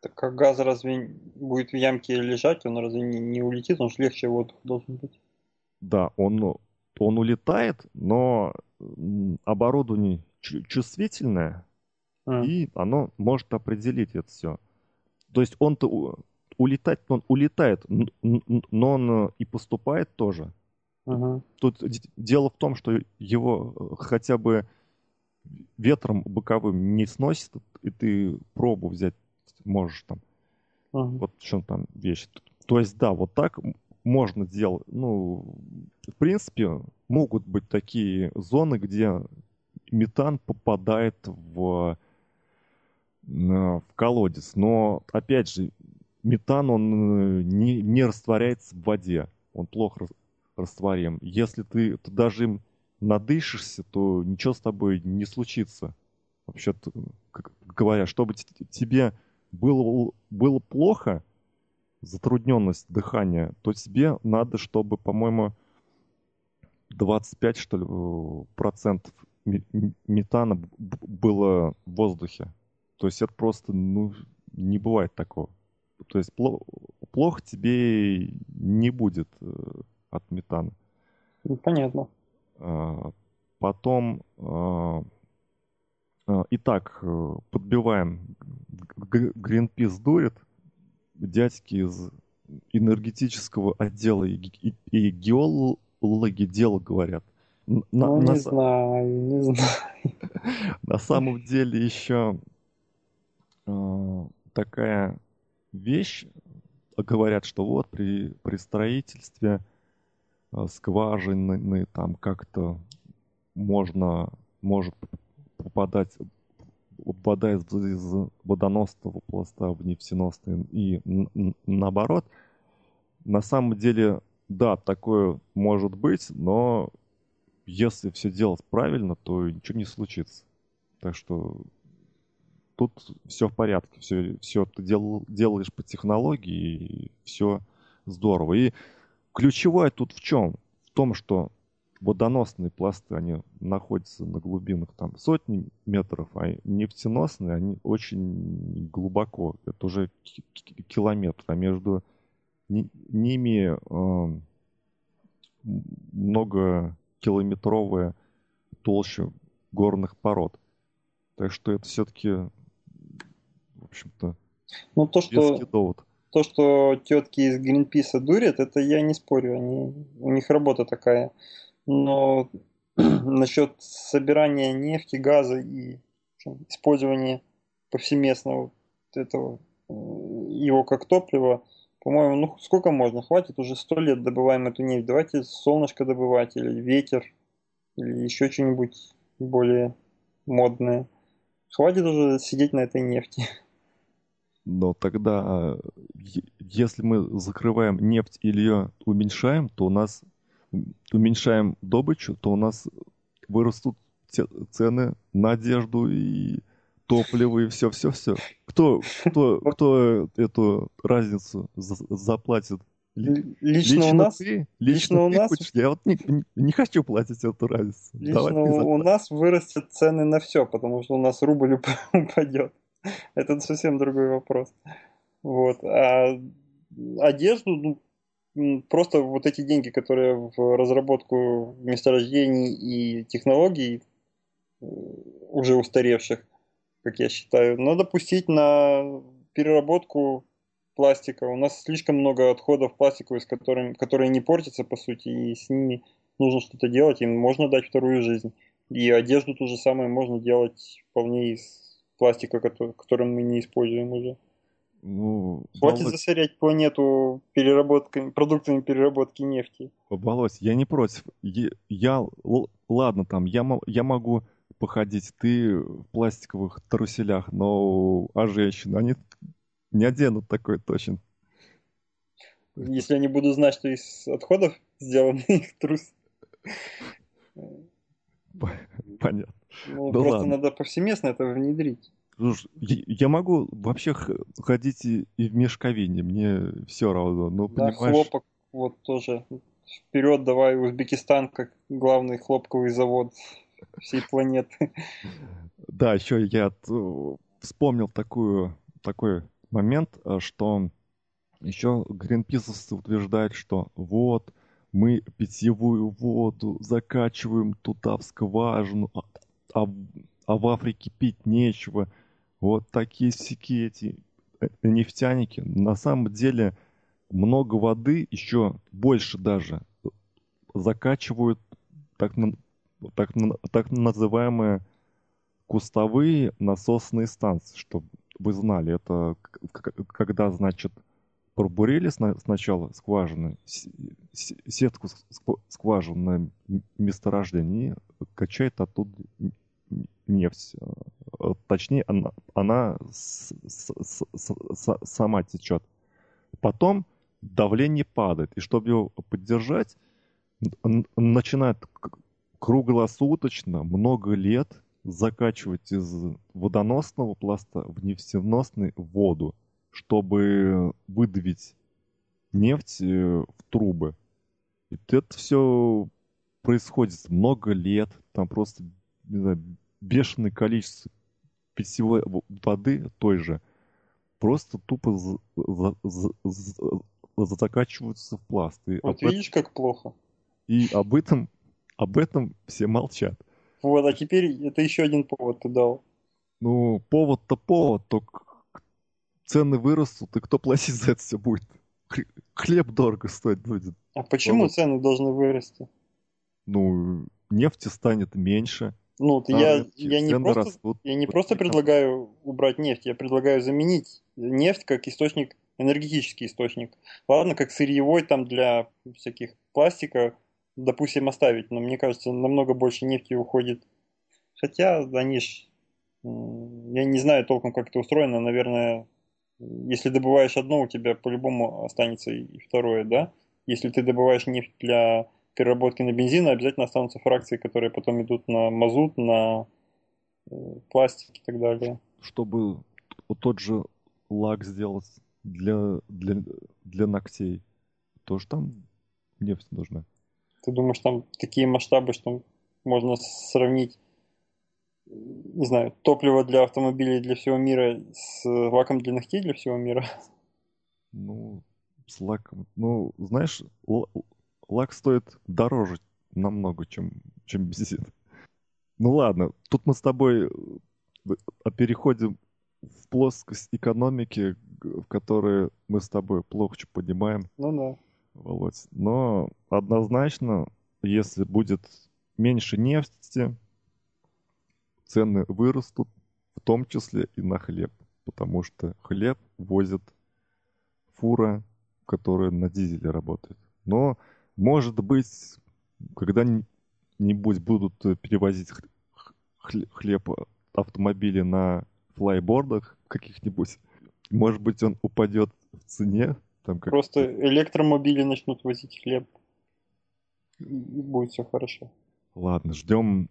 Так как газ разве будет в ямке лежать, он разве не, не улетит, он же легче воздух должен быть? Да, он, он улетает, но оборудование чувствительное, а. и оно может определить это все. То есть он-то улетать, он улетает, но он и поступает тоже. Угу. Тут дело в том, что его э, хотя бы ветром боковым не сносит, и ты пробу взять можешь там. Угу. Вот в чем там вещь. То есть, да, вот так можно сделать. Ну, в принципе, могут быть такие зоны, где метан попадает в, в колодец. Но, опять же, метан, он э, не, не растворяется в воде. Он плохо растворим. Если ты, ты даже им надышишься, то ничего с тобой не случится. Вообще, как говоря, чтобы тебе было, было плохо, затрудненность дыхания, то тебе надо, чтобы, по-моему, 25, что ли, процентов метана было в воздухе. То есть это просто, ну, не бывает такого. То есть плохо, плохо тебе не будет э, от метана. Ну, понятно. А, потом, а, а, итак, э, подбиваем. Greenpeace дурит. Дядьки из энергетического отдела и, и, и геологи дело говорят. На, ну, на, не знаю, не знаю. На самом деле еще такая вещь, говорят, что вот при, при строительстве э, скважины там как-то можно, может попадать вода из, из водоносного пласта в нефтеносный и наоборот. На самом деле, да, такое может быть, но если все делать правильно, то ничего не случится. Так что тут все в порядке, все, все ты дел, делаешь по технологии, и все здорово. И ключевое тут в чем? В том, что водоносные пласты, они находятся на глубинах там сотни метров, а нефтеносные, они очень глубоко, это уже километр, а между ними э, много километровая толща горных пород. Так что это все-таки, общем-то, ну, то, что, довод. То, что тетки из Гринписа дурят, это я не спорю. Они, у них работа такая. Но насчет собирания нефти, газа и использования повсеместного этого э, его как топлива, по-моему, ну сколько можно? Хватит, уже сто лет добываем эту нефть. Давайте солнышко добывать или ветер, или еще что-нибудь более модное. Хватит уже сидеть на этой нефти. Но тогда, если мы закрываем нефть или ее уменьшаем, то у нас уменьшаем добычу, то у нас вырастут цены на одежду и топливо и все-все-все. Кто, кто, кто эту разницу заплатит? Лично, лично у нас? Ты? Лично, лично у нас? Я вот не, не хочу платить эту разницу. Лично у нас вырастет цены на все, потому что у нас рубль упадет. Это совсем другой вопрос. Вот. А одежду, ну, просто вот эти деньги, которые в разработку месторождений и технологий э, уже устаревших, как я считаю. Надо пустить на переработку пластика. У нас слишком много отходов пластиковых, с которыми, которые не портятся, по сути, и с ними нужно что-то делать, им можно дать вторую жизнь. И одежду то же самое можно делать вполне из пластика, который, которым мы не используем уже. Ну, Хватит Володь... засорять планету переработками, продуктами переработки нефти. Володь, я не против. Я, я ладно, там, я, я могу походить, ты в пластиковых труселях, но а женщины, они не оденут такой точно. Если я не буду знать, что из отходов сделан их трус. Понятно. Ну, да просто ладно. надо повсеместно это внедрить. Слушай, я могу вообще ходить и, в мешковине, мне все равно, но да, понимаешь... хлопок вот тоже. Вперед давай, Узбекистан как главный хлопковый завод всей планеты. Да, еще я вспомнил такую, такой момент, э, что еще гринписовцы утверждают, что вот, мы питьевую воду закачиваем туда в скважину, а, а, в Африке пить нечего. Вот такие всякие эти э, нефтяники. На самом деле много воды, еще больше даже, закачивают так, так, так называемые кустовые насосные станции, чтобы вы знали. Это когда, значит, пробурили сначала скважины, сетку скважин на месторождении, качает оттуда нефть. Э, точнее, она, она с, с, с, сама течет. Потом давление падает. И чтобы его поддержать, начинает круглосуточно, много лет закачивать из водоносного пласта в нефтеносный воду, чтобы выдавить нефть э, в трубы. И это все происходит много лет, там просто не знаю, бешеное количество питьевой воды той же просто тупо закачиваются в пласт. И вот видишь, этом... как плохо. И об этом, об этом все молчат. Вот, а теперь это еще один повод ты дал. Ну, повод-то повод, только цены вырастут, и кто платить за это все будет? Хлеб дорого стоить будет. А почему вот. цены должны вырасти? Ну, нефти станет меньше. Ну, а, я, я, не просто, растут. я не просто предлагаю убрать нефть, я предлагаю заменить нефть как источник, энергетический источник. Ладно, как сырьевой там для всяких пластика, допустим, оставить, но мне кажется, намного больше нефти уходит. Хотя они ж, я не знаю толком, как это устроено, наверное, если добываешь одно, у тебя по-любому останется и второе, да? Если ты добываешь нефть для переработки на бензин, обязательно останутся фракции, которые потом идут на мазут, на э, пластик и так далее. Чтобы тот же лак сделать для, для, для ногтей, тоже там нефть нужна. Ты думаешь, там такие масштабы, что можно сравнить, не знаю, топливо для автомобилей для всего мира с лаком для ногтей для всего мира? Ну, с лаком. Ну, знаешь, лак стоит дороже намного, чем, чем бензин. Ну ладно, тут мы с тобой э, переходим в плоскость экономики, в которой мы с тобой плохо понимаем. Ну да. Володь. Но однозначно, если будет меньше нефти, цены вырастут, в том числе и на хлеб. Потому что хлеб возит фура, которая на дизеле работает. Но, может быть, когда-нибудь будут перевозить хлеб автомобили на флайбордах каких-нибудь, может быть, он упадет в цене, там как Просто электромобили начнут возить хлеб. И будет все хорошо. Ладно, ждем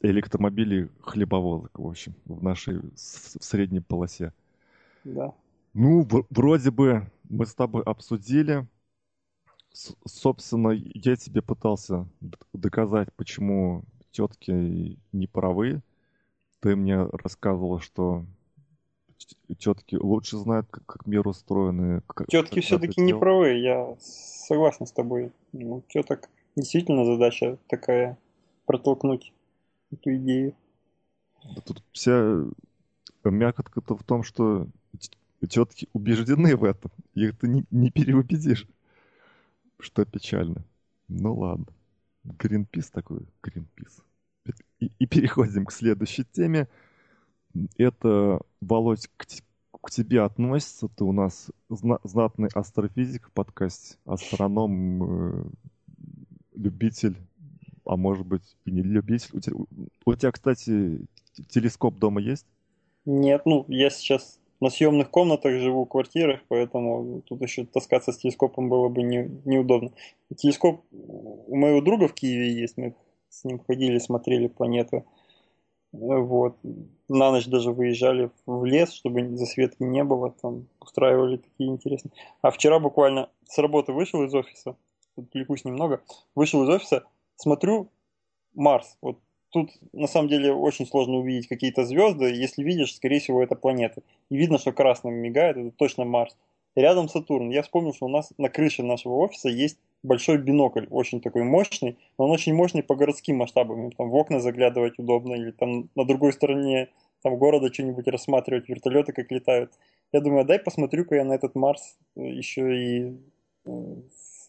электромобили хлебовозок, в общем, в нашей в средней полосе. Да. Ну, вроде бы мы с тобой обсудили. Собственно, я тебе пытался доказать, почему тетки не правы. Ты мне рассказывала, что тетки лучше знают, как, как мир устроен. Как, тетки все-таки не правы, я согласен с тобой. Ну, теток действительно задача такая протолкнуть эту идею. Тут вся мякотка-то в том, что тетки убеждены в этом. Их ты не, не переубедишь. Что печально. Ну ладно. Гринпис такой, Гринпис. И, и переходим к следующей теме это, Володь, к, к тебе относится. Ты у нас зна- знатный астрофизик в подкасте, астроном, э, любитель, а может быть и не любитель. У тебя, у тебя, кстати, телескоп дома есть? Нет, ну я сейчас на съемных комнатах живу, в квартирах, поэтому тут еще таскаться с телескопом было бы не, неудобно. Телескоп у моего друга в Киеве есть, мы с ним ходили, смотрели планеты. Вот. На ночь даже выезжали в лес, чтобы засветки не было, там устраивали такие интересные. А вчера буквально с работы вышел из офиса, отвлекусь немного, вышел из офиса, смотрю Марс. Вот тут на самом деле очень сложно увидеть какие-то звезды. Если видишь, скорее всего, это планеты. И видно, что красным мигает, это точно Марс. Рядом Сатурн. Я вспомнил, что у нас на крыше нашего офиса есть большой бинокль, очень такой мощный, но он очень мощный по городским масштабам. Там в окна заглядывать удобно, или там на другой стороне там города что-нибудь рассматривать, вертолеты как летают. Я думаю, дай посмотрю-ка я на этот Марс э, еще и э,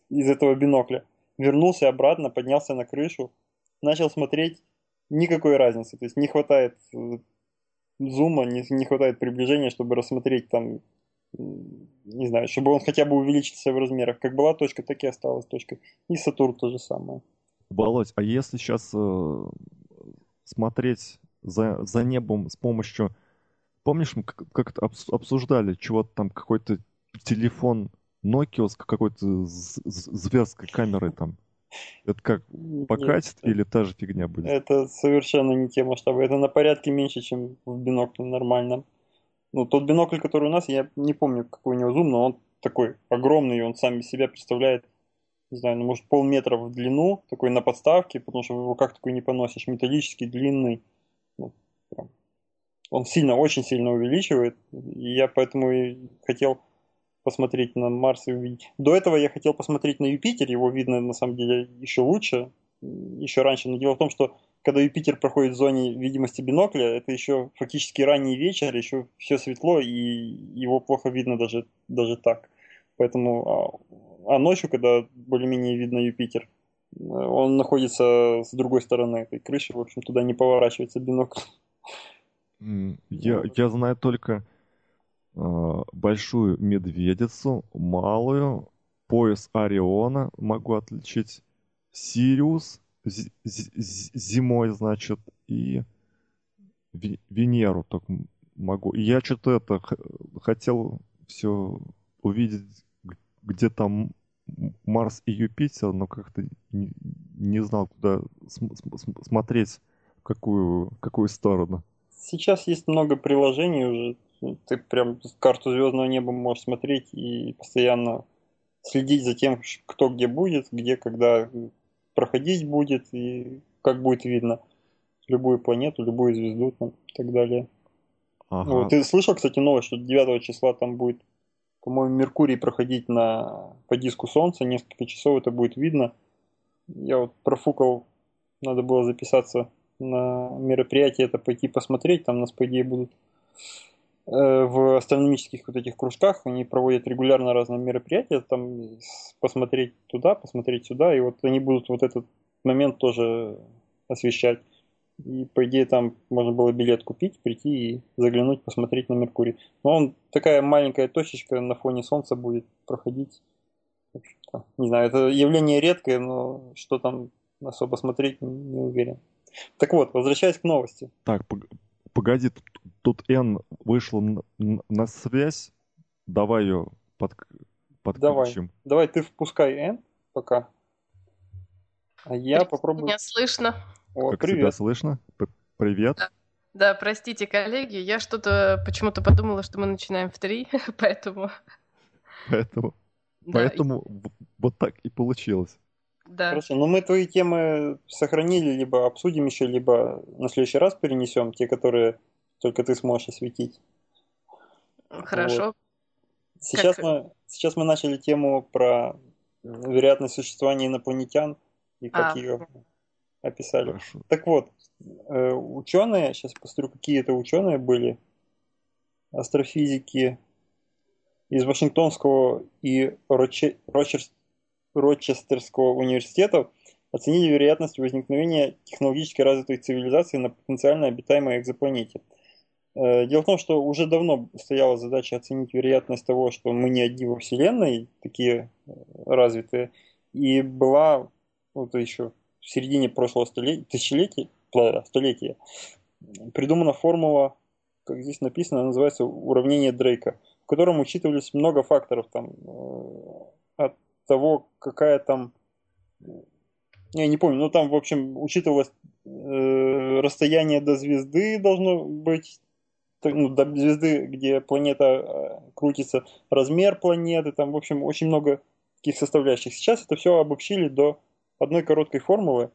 из этого бинокля. Вернулся обратно, поднялся на крышу, начал смотреть, никакой разницы. То есть не хватает э, зума, не, не хватает приближения, чтобы рассмотреть там не знаю, чтобы он хотя бы увеличился в размерах. Как была точка, так и осталась точка. И Сатурн то же самое. Володь, а если сейчас э, смотреть за, за небом с помощью... Помнишь, мы как, то обсуждали, чего-то там какой-то телефон Nokia с какой-то зверской камерой там? Это как, покатит Нет, или та же фигня будет? Это совершенно не те масштабы. Это на порядке меньше, чем в бинокле нормальном. Ну, тот бинокль, который у нас, я не помню, какой у него зум, но он такой огромный, и он сам из себя представляет, не знаю, ну, может, полметра в длину, такой на подставке, потому что в руках такой не поносишь, металлический, длинный. Ну, прям он сильно, очень сильно увеличивает. И я поэтому и хотел посмотреть на Марс и увидеть. До этого я хотел посмотреть на Юпитер, его видно на самом деле еще лучше, еще раньше. Но дело в том, что когда Юпитер проходит в зоне видимости бинокля, это еще фактически ранний вечер, еще все светло, и его плохо видно даже, даже так. Поэтому, а, а ночью, когда более-менее видно Юпитер, он находится с другой стороны этой крыши, в общем, туда не поворачивается бинокль. Я, я знаю только большую медведицу, малую, пояс Ориона могу отличить, Сириус зимой, значит, и Венеру так могу. Я что-то это хотел все увидеть, где там Марс и Юпитер, но как-то не, не знал, куда см смотреть, в какую, в какую сторону. Сейчас есть много приложений уже. Ты прям карту звездного неба можешь смотреть и постоянно следить за тем, кто где будет, где, когда проходить будет и как будет видно любую планету, любую звезду там, и так далее. Ага. Вот, ты слышал, кстати, новость, что 9 числа там будет, по-моему, Меркурий проходить на, по диску Солнца, несколько часов это будет видно. Я вот профукал, надо было записаться на мероприятие, это пойти посмотреть, там нас, по идее, будут в астрономических вот этих кружках, они проводят регулярно разные мероприятия, там посмотреть туда, посмотреть сюда, и вот они будут вот этот момент тоже освещать. И, по идее, там можно было билет купить, прийти и заглянуть, посмотреть на Меркурий. Но он такая маленькая точечка на фоне Солнца будет проходить. Не знаю, это явление редкое, но что там особо смотреть, не уверен. Так вот, возвращаясь к новости. Так, погоди, тут, тут N вышла на, на связь. Давай ее под, подключим. Давай, давай ты впускай N пока. А я попробую... Меня слышно. О, как привет. тебя слышно? П привет. Да. да, простите, коллеги, я что-то почему-то подумала, что мы начинаем в три, поэтому... Поэтому... Да. Поэтому вот так и получилось. Да. Хорошо, но мы твои темы сохранили, либо обсудим еще, либо на следующий раз перенесем, те, которые только ты сможешь осветить. Хорошо. Вот. Сейчас, как... мы, сейчас мы начали тему про вероятность существования инопланетян и как а. ее описали. Хорошо. Так вот, э, ученые, сейчас посмотрю, какие это ученые были, астрофизики из Вашингтонского и Роче, Рочерс, Рочестерского университета оценили вероятность возникновения технологически развитой цивилизации на потенциально обитаемой экзопланете. Э, дело в том, что уже давно стояла задача оценить вероятность того, что мы не одни во Вселенной, такие э, развитые, и была вот еще в середине прошлого столетия, тысячелетия, столетия, придумана формула, как здесь написано, называется уравнение Дрейка, в котором учитывались много факторов, там, э, того, какая там... Я не помню, но там, в общем, учитывалось э, расстояние до звезды должно быть, ну, до звезды, где планета э, крутится, размер планеты, там, в общем, очень много таких составляющих. Сейчас это все обобщили до одной короткой формулы,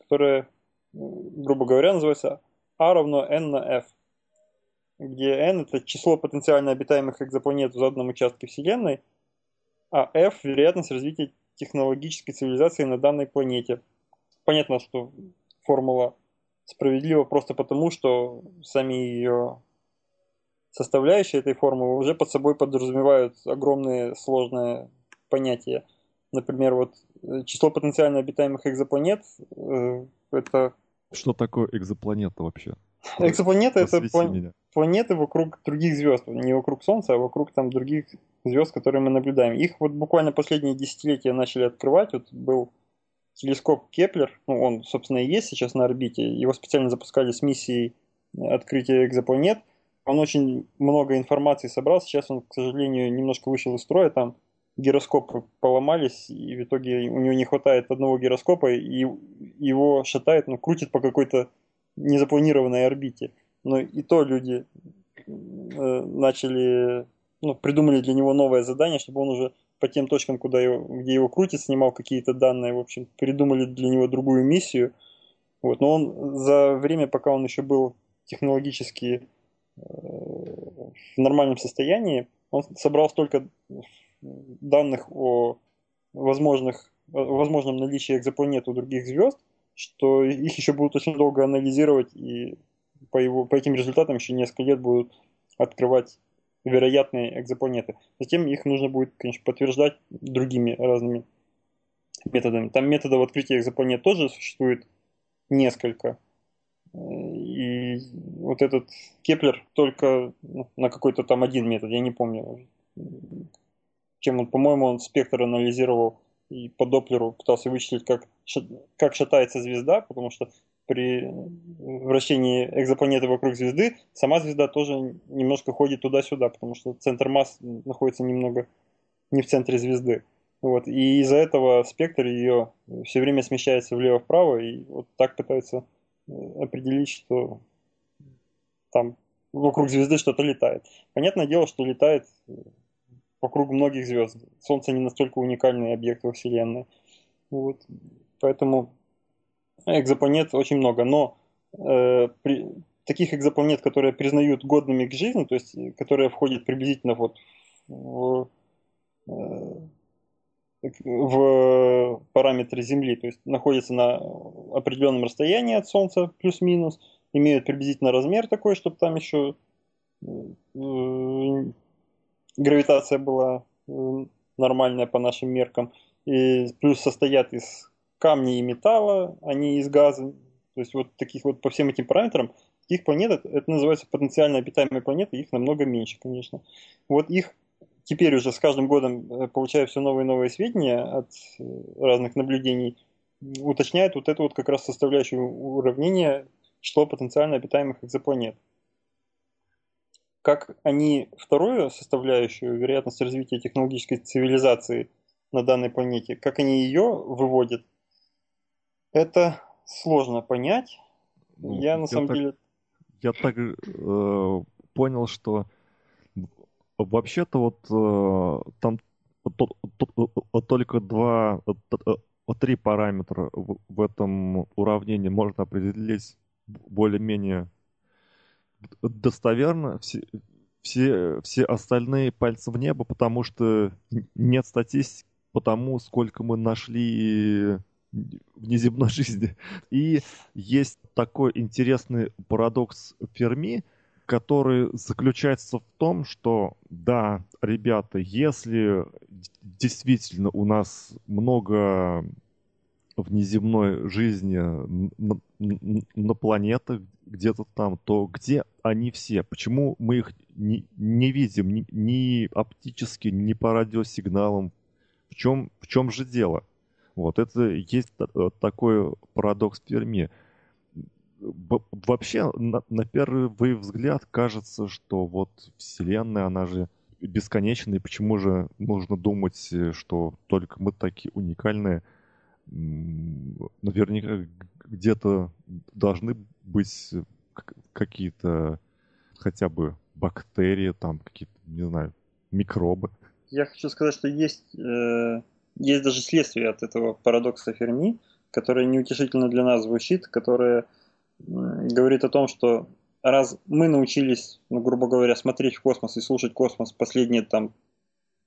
которая, грубо говоря, называется А равно n на f, где n это число потенциально обитаемых экзопланет в заданном участке Вселенной, а f – вероятность развития технологической цивилизации на данной планете. Понятно, что формула справедлива просто потому, что сами ее составляющие этой формулы уже под собой подразумевают огромные сложные понятия. Например, вот э, число потенциально обитаемых экзопланет э, это... Что такое экзопланета вообще? Экзопланета это план... планеты вокруг других звезд, не вокруг Солнца, а вокруг там других звезд, которые мы наблюдаем. Их вот буквально последние десятилетия начали открывать. Вот был телескоп Кеплер, ну, он, собственно, и есть сейчас на орбите. Его специально запускали с миссией открытия экзопланет. Он очень много информации собрал. Сейчас он, к сожалению, немножко вышел из строя. Там гироскопы поломались, и в итоге у него не хватает одного гироскопа, и его шатает, ну, крутит по какой-то незапланированной орбите. Но и то люди э, начали ну, придумали для него новое задание, чтобы он уже по тем точкам, куда его, где его крутит, снимал какие-то данные, в общем, придумали для него другую миссию. Вот. Но он за время, пока он еще был технологически в нормальном состоянии, он собрал столько данных о возможных, возможном наличии экзопланет у других звезд, что их еще будут очень долго анализировать, и по, его, по этим результатам еще несколько лет будут открывать вероятные экзопланеты. Затем их нужно будет, конечно, подтверждать другими разными методами. Там методов открытия экзопланет тоже существует несколько. И вот этот Кеплер только ну, на какой-то там один метод, я не помню. Чем он, по-моему, он спектр анализировал и по Доплеру пытался вычислить, как, как шатается звезда, потому что при вращении экзопланеты вокруг звезды сама звезда тоже немножко ходит туда-сюда, потому что центр масс находится немного не в центре звезды. Вот. И из-за этого спектр ее все время смещается влево-вправо, и вот так пытаются э, определить, что там вокруг звезды что-то летает. Понятное дело, что летает э, вокруг многих звезд. Солнце не настолько уникальный объект во Вселенной. Вот. Поэтому экзопланет очень много. Но э, при, таких экзопланет, которые признают годными к жизни, то есть которые входят приблизительно вот в, э, в параметры Земли, то есть находятся на определенном расстоянии от Солнца, плюс-минус, имеют приблизительно размер такой, чтобы там еще э, гравитация была э, нормальная по нашим меркам, и плюс состоят из камня и металла, а не из газа. То есть вот таких вот по всем этим параметрам, таких планет, это называется потенциально обитаемые планеты, их намного меньше, конечно. Вот их теперь уже с каждым годом э, получая все новые и новые сведения от э, разных наблюдений, уточняет вот эту вот как раз составляющую уравнения число потенциально обитаемых экзопланет. Как они вторую составляющую, вероятность развития технологической цивилизации на данной планете, как они ее выводят, это сложно понять. Ну, я на самом так, деле... Я так э, понял, что Вообще-то вот э, там только два, три параметра в этом уравнении можно определить более-менее достоверно. Все, все, все остальные пальцы в небо, потому что нет статистики по тому, сколько мы нашли внеземной жизни. И есть такой интересный парадокс Ферми – который заключается в том, что да, ребята, если действительно у нас много внеземной жизни на, планетах где-то там, то где они все? Почему мы их не, не видим ни, ни оптически, ни по радиосигналам? В чем, в чем же дело? Вот это есть такой парадокс Перми вообще, на, на первый взгляд кажется, что вот Вселенная, она же бесконечная, и почему же нужно думать, э, что только мы такие уникальные? Наверняка где-то должны быть какие-то хотя бы бактерии, там какие-то, не знаю, микробы. Я хочу сказать, что есть, э, есть даже следствие от этого парадокса Ферми, которое неутешительно для нас звучит, которое говорит о том, что раз мы научились, ну, грубо говоря, смотреть в космос и слушать космос последние там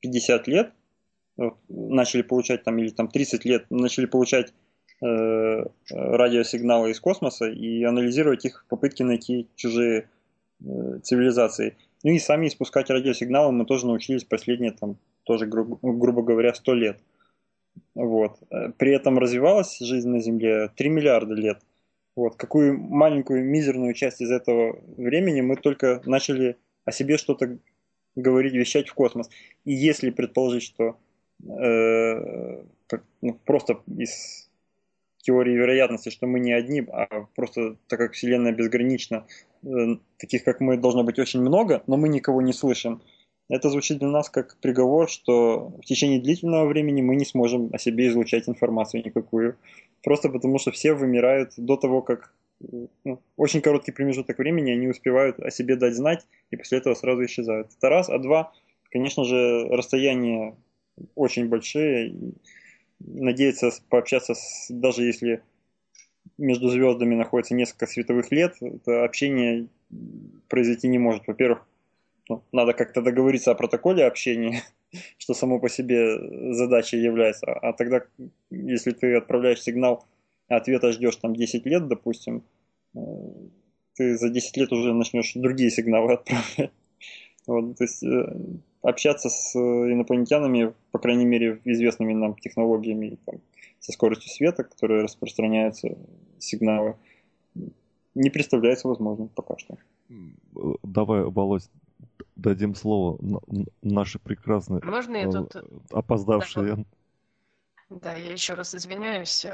50 лет, начали получать там или там 30 лет, начали получать э, радиосигналы из космоса и анализировать их в попытке найти чужие э, цивилизации. Ну и сами испускать радиосигналы мы тоже научились последние там тоже, грубо, грубо говоря, 100 лет. Вот. При этом развивалась жизнь на Земле 3 миллиарда лет – вот, какую маленькую, мизерную часть из этого времени мы только начали о себе что-то говорить, вещать в космос. И если предположить, что э, ну, просто из теории вероятности, что мы не одни, а просто так как Вселенная безгранична, э, таких как мы должно быть очень много, но мы никого не слышим. Это звучит для нас как приговор, что в течение длительного времени мы не сможем о себе излучать информацию никакую. Просто потому, что все вымирают до того, как ну, очень короткий промежуток времени они успевают о себе дать знать, и после этого сразу исчезают. Это раз. А два, конечно же, расстояния очень большие. Надеяться пообщаться, с, даже если между звездами находится несколько световых лет, это общение произойти не может. Во-первых, ну, надо как-то договориться о протоколе общения, что само по себе задачей является. А тогда, если ты отправляешь сигнал, а ответа ждешь там 10 лет, допустим, э, ты за 10 лет уже начнешь другие сигналы отправлять. Вот, то есть э, общаться с инопланетянами, по крайней мере, известными нам технологиями, там, со скоростью света, которые распространяются сигналы, не представляется возможным пока что. Давай, Володь, дадим слово нашей прекрасной Можно я тут... опоздавшей. Да, да, я еще раз извиняюсь.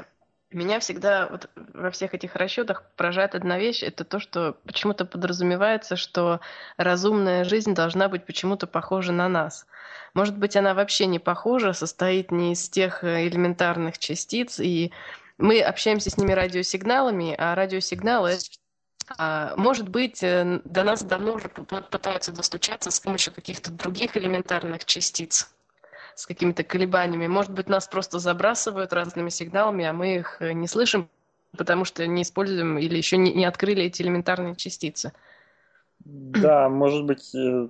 Меня всегда вот во всех этих расчетах поражает одна вещь, это то, что почему-то подразумевается, что разумная жизнь должна быть почему-то похожа на нас. Может быть, она вообще не похожа, состоит не из тех э, элементарных частиц, и мы общаемся с ними радиосигналами, а радиосигналы а, может быть, э, до нас давно уже пытаются достучаться с помощью каких-то других элементарных частиц с какими-то колебаниями. Может быть, нас просто забрасывают разными сигналами, а мы их э, не слышим, потому что не используем или еще не, не открыли эти элементарные частицы. Да, может быть, э,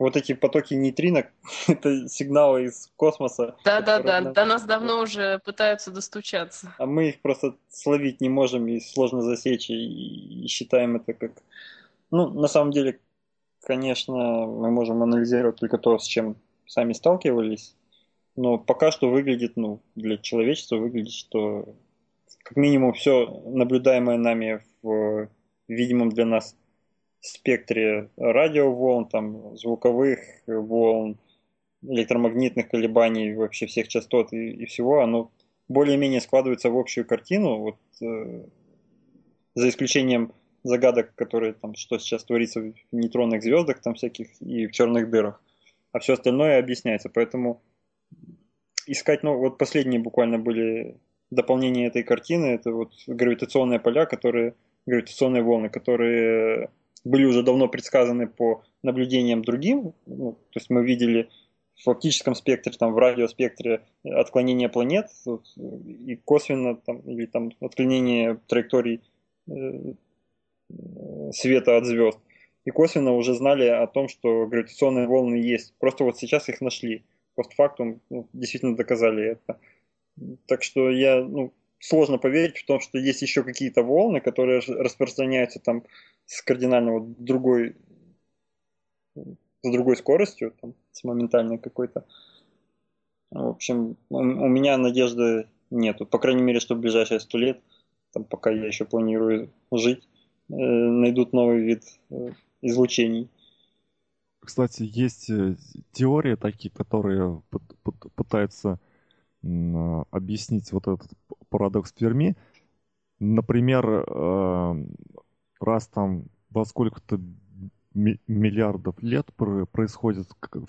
вот эти потоки нейтринок, это сигналы из космоса. Да-да-да, до нас давно уже пытаются достучаться. А мы их просто словить не можем и сложно засечь, и, и считаем это как... Ну, на самом деле, конечно, мы можем анализировать только то, с чем сами сталкивались, но пока что выглядит, ну, для человечества выглядит, что как минимум все наблюдаемое нами в видимом для нас спектре радиоволн, там, звуковых волн, электромагнитных колебаний, вообще всех частот и, и всего, оно более-менее складывается в общую картину, вот, э, за исключением загадок, которые там, что сейчас творится в нейтронных звездах, там всяких, и в черных дырах а все остальное объясняется. Поэтому искать, ну, вот последние буквально были дополнения этой картины, это вот гравитационные поля, которые, гравитационные волны, которые были уже давно предсказаны по наблюдениям другим. Ну, то есть мы видели в оптическом спектре, там, в радиоспектре отклонение планет и косвенно там, или там отклонение траекторий э, света от звезд и косвенно уже знали о том, что гравитационные волны есть. Просто вот сейчас их нашли. Постфактум ну, действительно доказали это. Так что я, ну, сложно поверить в том, что есть еще какие-то волны, которые распространяются там с кардинально вот другой, с другой скоростью, там, с моментальной какой-то. В общем, у, меня надежды нету. По крайней мере, что в ближайшие сто лет, там, пока я еще планирую жить, э, найдут новый вид э, излучений. Кстати, есть э, теории такие, которые пытаются объяснить вот этот парадокс Ферми. Например, э, раз там во сколько-то миллиардов лет происходит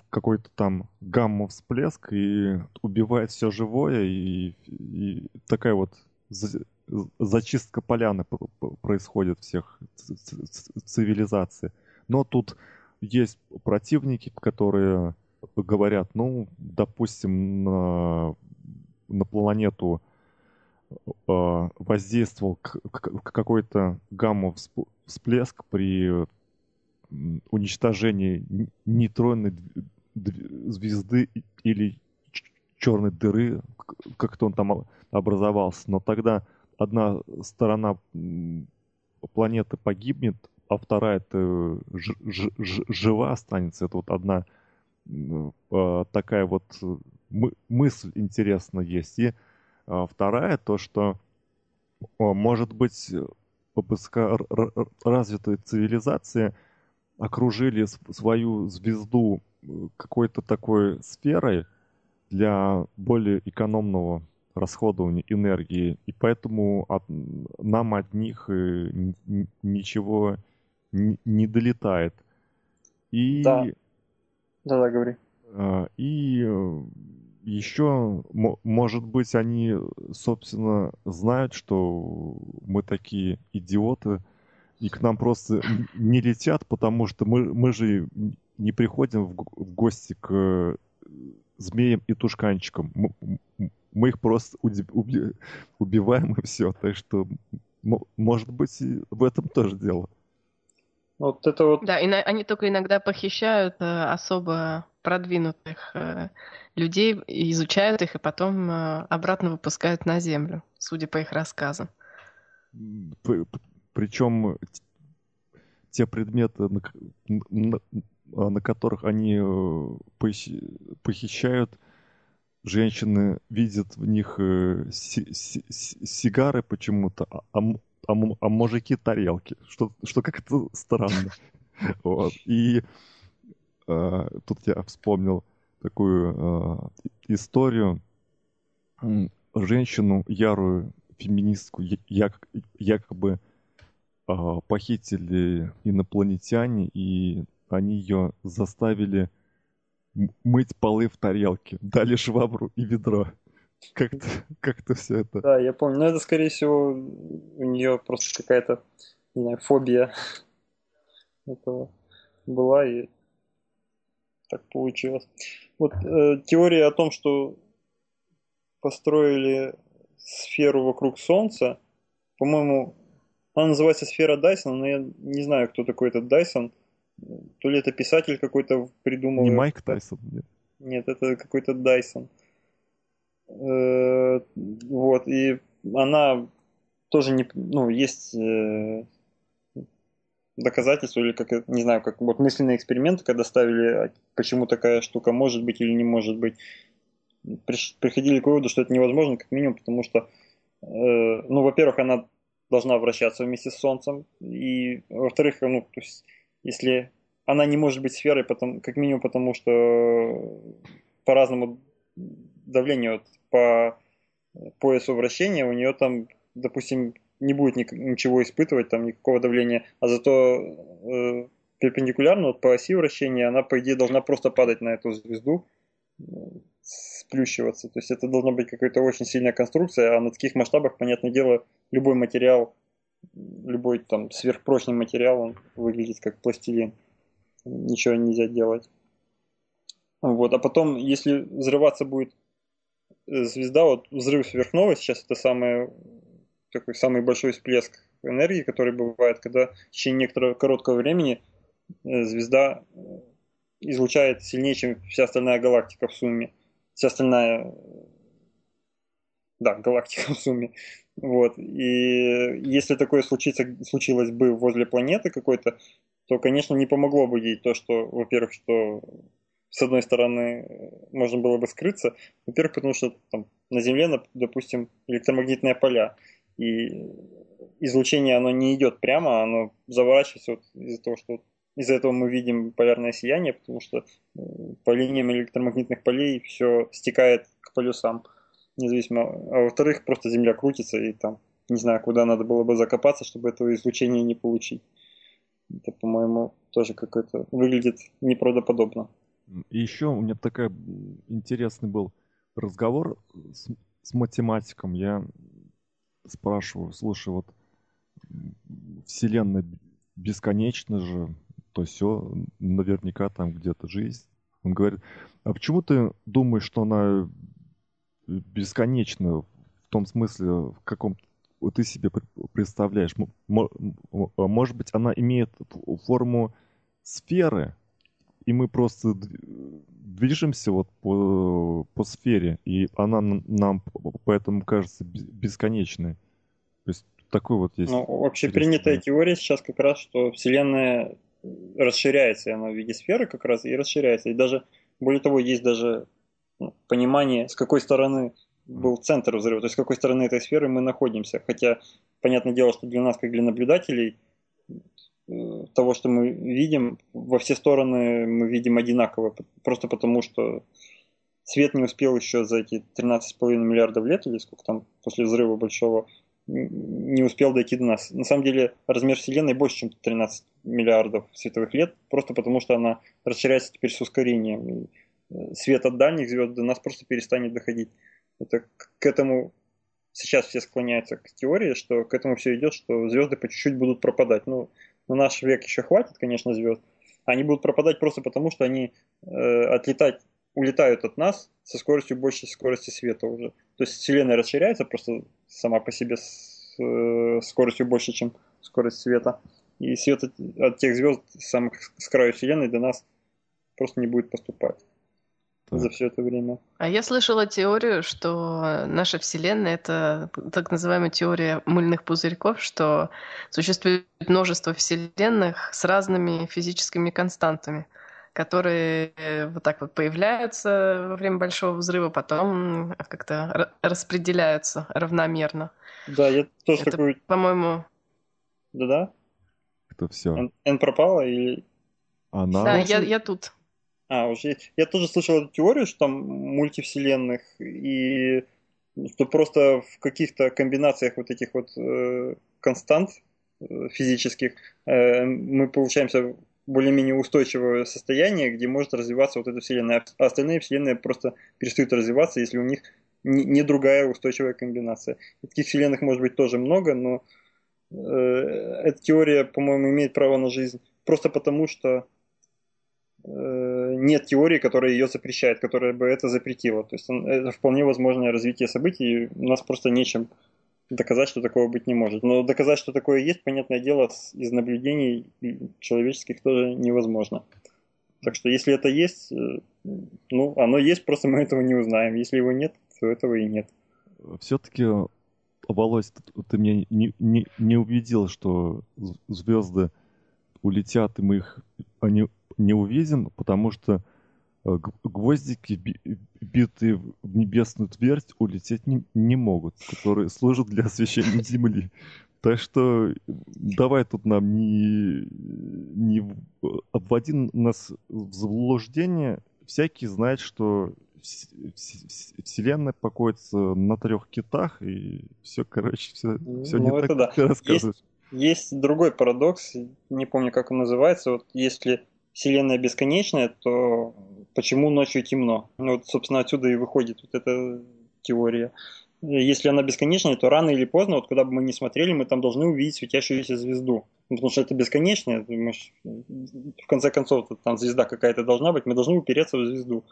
какой-то там гамма-всплеск и убивает все живое, и, и такая вот зачистка поляны происходит всех цивилизаций. Но тут есть противники, которые говорят, ну, допустим, на, на планету э, воздействовал какой-то гамма-всплеск при уничтожении нейтронной звезды или черной дыры, как-то он там образовался. Но тогда одна сторона планеты погибнет, а вторая это жива останется. Это вот одна а, такая вот мысль интересная есть. И а, вторая то, что может быть развитые цивилизации окружили свою звезду какой-то такой сферой для более экономного расходования энергии, и поэтому от, нам от них э, ничего не долетает. И... Да. Да, да, говори. А, и э, еще, может быть, они, собственно, знают, что мы такие идиоты, и к нам просто не летят, потому что мы, мы же не приходим в, в гости к э, змеям и тушканчикам. Мы, мы их просто уби убиваем и все. Так что, может быть, в этом тоже дело. Вот это вот... Да, и на, они только иногда похищают э, особо продвинутых э, людей, изучают их и потом э, обратно выпускают на Землю, судя по их рассказам. Причем те предметы, на, на, на которых они э, похищают, женщины видят в них э, си, си, сигары почему-то, а, а, а, мужики тарелки, что, что как-то странно. Вот. И э, тут я вспомнил такую э, историю. Женщину, ярую феминистку, як, якобы э, похитили инопланетяне, и они ее заставили мыть полы в тарелке, дали швабру и ведро. Как-то как все это. Да, я помню. Но это, скорее всего, у нее просто какая-то, не знаю, фобия этого была, и так получилось. Вот э, теория о том, что построили сферу вокруг Солнца, по-моему, она называется сфера Дайсона, но я не знаю, кто такой этот Дайсон. То ли это писатель какой-то придумал. Не Майк Тайсон, нет. Нет, это какой-то Дайсон. Э, вот, и она тоже не, ну, есть э, доказательства или как, не знаю, как вот мысленные эксперименты, когда ставили, а почему такая штука может быть или не может быть, приходили к выводу, что это невозможно, как минимум, потому что, э, ну, во-первых, она должна вращаться вместе с Солнцем, и, во-вторых, ну, то есть, если она не может быть сферой, потому, как минимум потому, что по давлению вот, по поясу вращения у нее там, допустим, не будет ничего испытывать, там никакого давления, а зато э, перпендикулярно вот, по оси вращения она, по идее, должна просто падать на эту звезду, сплющиваться. То есть это должна быть какая-то очень сильная конструкция, а на таких масштабах, понятное дело, любой материал, любой там сверхпрочный материал, он выглядит как пластилин. Ничего нельзя делать. Вот. А потом, если взрываться будет э, звезда, вот взрыв сверхновой, сейчас это самый, такой самый большой всплеск энергии, который бывает, когда в течение некоторого короткого времени э, звезда э, излучает сильнее, чем вся остальная галактика в сумме. Вся остальная, да, галактика в сумме. Вот. И если такое случится, случилось бы возле планеты какой-то, то, конечно, не помогло бы ей то, что, во-первых, что с одной стороны можно было бы скрыться, во-первых, потому что там, на Земле, допустим, электромагнитные поля, и излучение, оно не идет прямо, оно заворачивается вот из-за того, что из-за этого мы видим полярное сияние, потому что по линиям электромагнитных полей все стекает к полюсам, независимо. А во-вторых, просто Земля крутится, и там, не знаю, куда надо было бы закопаться, чтобы этого излучения не получить. Это, по-моему, тоже какой-то выглядит неправдоподобно. И еще у меня такой интересный был разговор с, с математиком. Я спрашиваю, слушай, вот Вселенная бесконечна же, то все, наверняка там где-то жизнь. Он говорит, а почему ты думаешь, что она бесконечна в том смысле, в каком ты себе представляешь? Может быть, она имеет форму сферы, и мы просто движемся вот по, по сфере, и она нам поэтому кажется бесконечной. То есть такой вот есть. Ну, общепринятая теория сейчас как раз, что Вселенная расширяется, и она в виде сферы как раз и расширяется. И даже, более того, есть даже ну, понимание, с какой стороны был центр взрыва, то есть с какой стороны этой сферы мы находимся. Хотя, понятное дело, что для нас, как для наблюдателей, того, что мы видим, во все стороны мы видим одинаково, просто потому что свет не успел еще за эти 13,5 миллиардов лет, или сколько там после взрыва большого, не успел дойти до нас. На самом деле размер Вселенной больше, чем 13 миллиардов световых лет, просто потому что она расширяется теперь с ускорением. И э, свет от дальних звезд до нас просто перестанет доходить. Это к этому сейчас все склоняются к теории, что к этому все идет, что звезды по чуть-чуть будут пропадать. Ну, на наш век еще хватит, конечно, звезд. Они будут пропадать просто потому, что они э, отлетать, улетают от нас со скоростью больше скорости света уже. То есть Вселенная расширяется просто сама по себе с э, скоростью больше, чем скорость света. и свет от, от тех звезд самых с краю Вселенной до нас просто не будет поступать так. за все это время. А я слышала теорию, что наша Вселенная — это так называемая теория мыльных пузырьков, что существует множество Вселенных с разными физическими константами которые вот так вот появляются во время большого взрыва, потом как-то распределяются равномерно. Да, я тоже Это, такой... По-моему... Да-да? Это все. Н, Н пропала или... Она... Да, я, я тут. А, уже... Я тоже слышал эту теорию, что там мультивселенных, и что просто в каких-то комбинациях вот этих вот э, констант э, физических э, мы получаемся более-менее устойчивое состояние, где может развиваться вот эта вселенная, а остальные вселенные просто перестают развиваться, если у них не, не другая устойчивая комбинация. И таких вселенных может быть тоже много, но э, эта теория, по-моему, имеет право на жизнь просто потому, что э, нет теории, которая ее запрещает, которая бы это запретила. То есть это вполне возможное развитие событий, и у нас просто нечем доказать, что такого быть не может. Но доказать, что такое есть, понятное дело, из наблюдений человеческих тоже невозможно. Так что если это есть, э, ну, оно есть, просто мы этого не узнаем. Если его нет, то этого и нет. Все-таки, Володь, ты меня не, не, не убедил, что звезды улетят, и мы их они не увидим, потому что Э, гвоздики, битые в небесную твердь, улететь не, не могут, которые служат для освещения Земли. Так что давай тут нам не, не обводи нас в заблуждение. Всякий знает, что Вселенная покоится на трех китах, и все, короче, все, все ну, не так, да. как ты рассказываешь. Есть, есть другой парадокс, не помню, как он называется. Вот если Вселенная бесконечная, то почему ночью темно? Ну, вот, собственно, отсюда и выходит вот эта теория. Если она бесконечная, то рано или поздно, вот куда бы мы ни смотрели, мы там должны увидеть светящуюся звезду. Ну, потому что это бесконечное, в конце концов, там звезда какая-то должна быть, мы должны упереться в звезду.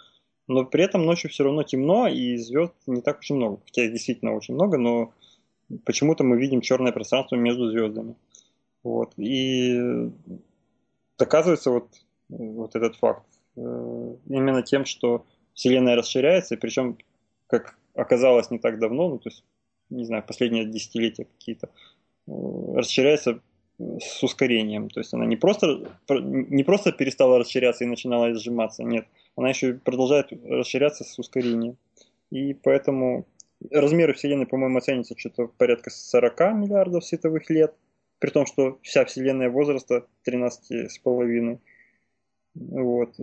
Но при этом ночью все равно темно, и звезд не так уж и много. Хотя их действительно очень много, но почему-то мы видим черное пространство между звездами. Вот. И доказывается вот вот этот факт. Э, именно тем, что Вселенная расширяется, и причем, как оказалось не так давно, ну, то есть, не знаю, последние десятилетия какие-то, э, расширяется с ускорением. То есть она не просто, не просто перестала расширяться и начинала сжиматься, нет, она еще продолжает расширяться с ускорением. И поэтому размеры Вселенной, по-моему, оценятся что-то порядка 40 миллиардов световых лет, при том, что вся Вселенная возраста 13,5 вот.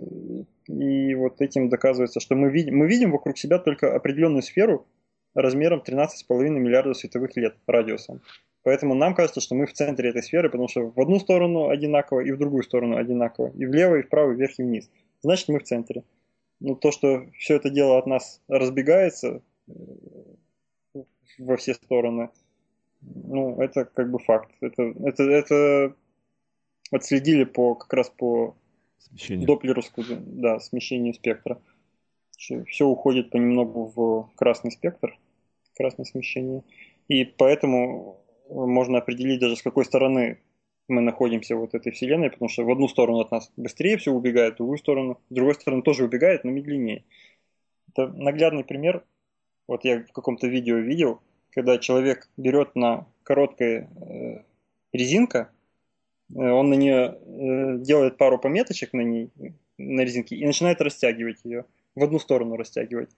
И вот этим доказывается, что мы видим, мы видим вокруг себя только определенную сферу размером 13,5 миллиардов световых лет радиусом. Поэтому нам кажется, что мы в центре этой сферы, потому что в одну сторону одинаково и в другую сторону одинаково. И влево, и вправо, и вверх, и вниз. Значит, мы в центре. Но то, что все это дело от нас разбегается э, во все стороны, ну, это как бы факт. Это, это, это отследили по, как раз по Смещение. Доплеровскую, да, смещение спектра. Все уходит понемногу в красный спектр, красное смещение. И поэтому можно определить даже с какой стороны мы находимся вот этой вселенной, потому что в одну сторону от нас быстрее все убегает, в другую сторону, с другой стороны тоже убегает, но медленнее. Это наглядный пример. Вот я в каком-то видео видел, когда человек берет на короткая э, резинка, он на нее э, делает пару пометочек на ней, на резинке, и начинает растягивать ее, в одну сторону растягивать.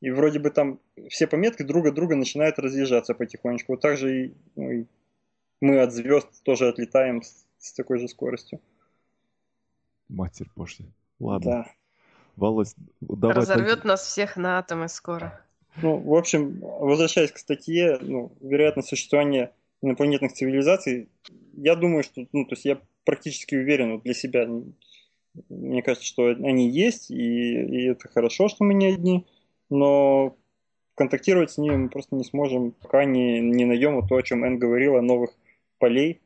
И вроде бы там все пометки друг от друга начинают разъезжаться потихонечку. Вот так же и, ну, и мы от звезд тоже отлетаем с, с такой же скоростью. Матерь Божья. Ладно. Да. Володь, давай... Разорвет нас всех на атомы скоро. Ну, в общем, возвращаясь к статье, ну, вероятность существования инопланетных цивилизаций, я думаю, что, ну, то есть я практически уверен вот для себя, мне кажется, что они есть, и, и это хорошо, что мы не одни, но контактировать с ними мы просто не сможем, пока не, не найдем вот то, о чем Эн говорила, новых полей,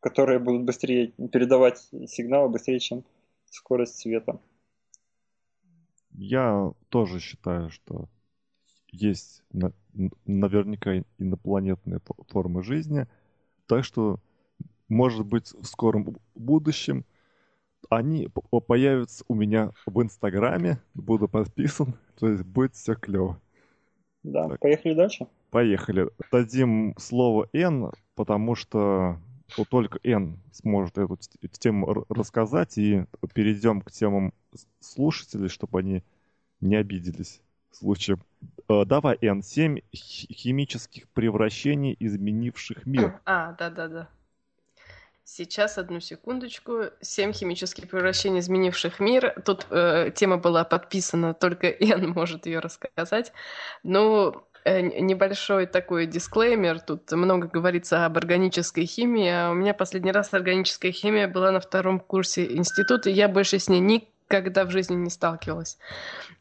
которые будут быстрее передавать сигналы быстрее, чем скорость света. Я тоже считаю, что есть наверняка инопланетные формы жизни. Так что может быть, в скором будущем они появятся у меня в Инстаграме, буду подписан, то есть будет все клево. Да, так. поехали дальше. Поехали. Дадим слово Н, потому что только Н сможет эту тему рассказать, и перейдем к темам слушателей, чтобы они не обиделись случаем. Э, давай, Н, семь химических превращений, изменивших мир. А, да-да-да. Сейчас, одну секундочку. Семь химических превращений, изменивших мир. Тут э, тема была подписана, только Эн может ее рассказать. Ну, э, небольшой такой дисклеймер. Тут много говорится об органической химии. У меня последний раз органическая химия была на втором курсе института, и я больше с ней никогда в жизни не сталкивалась.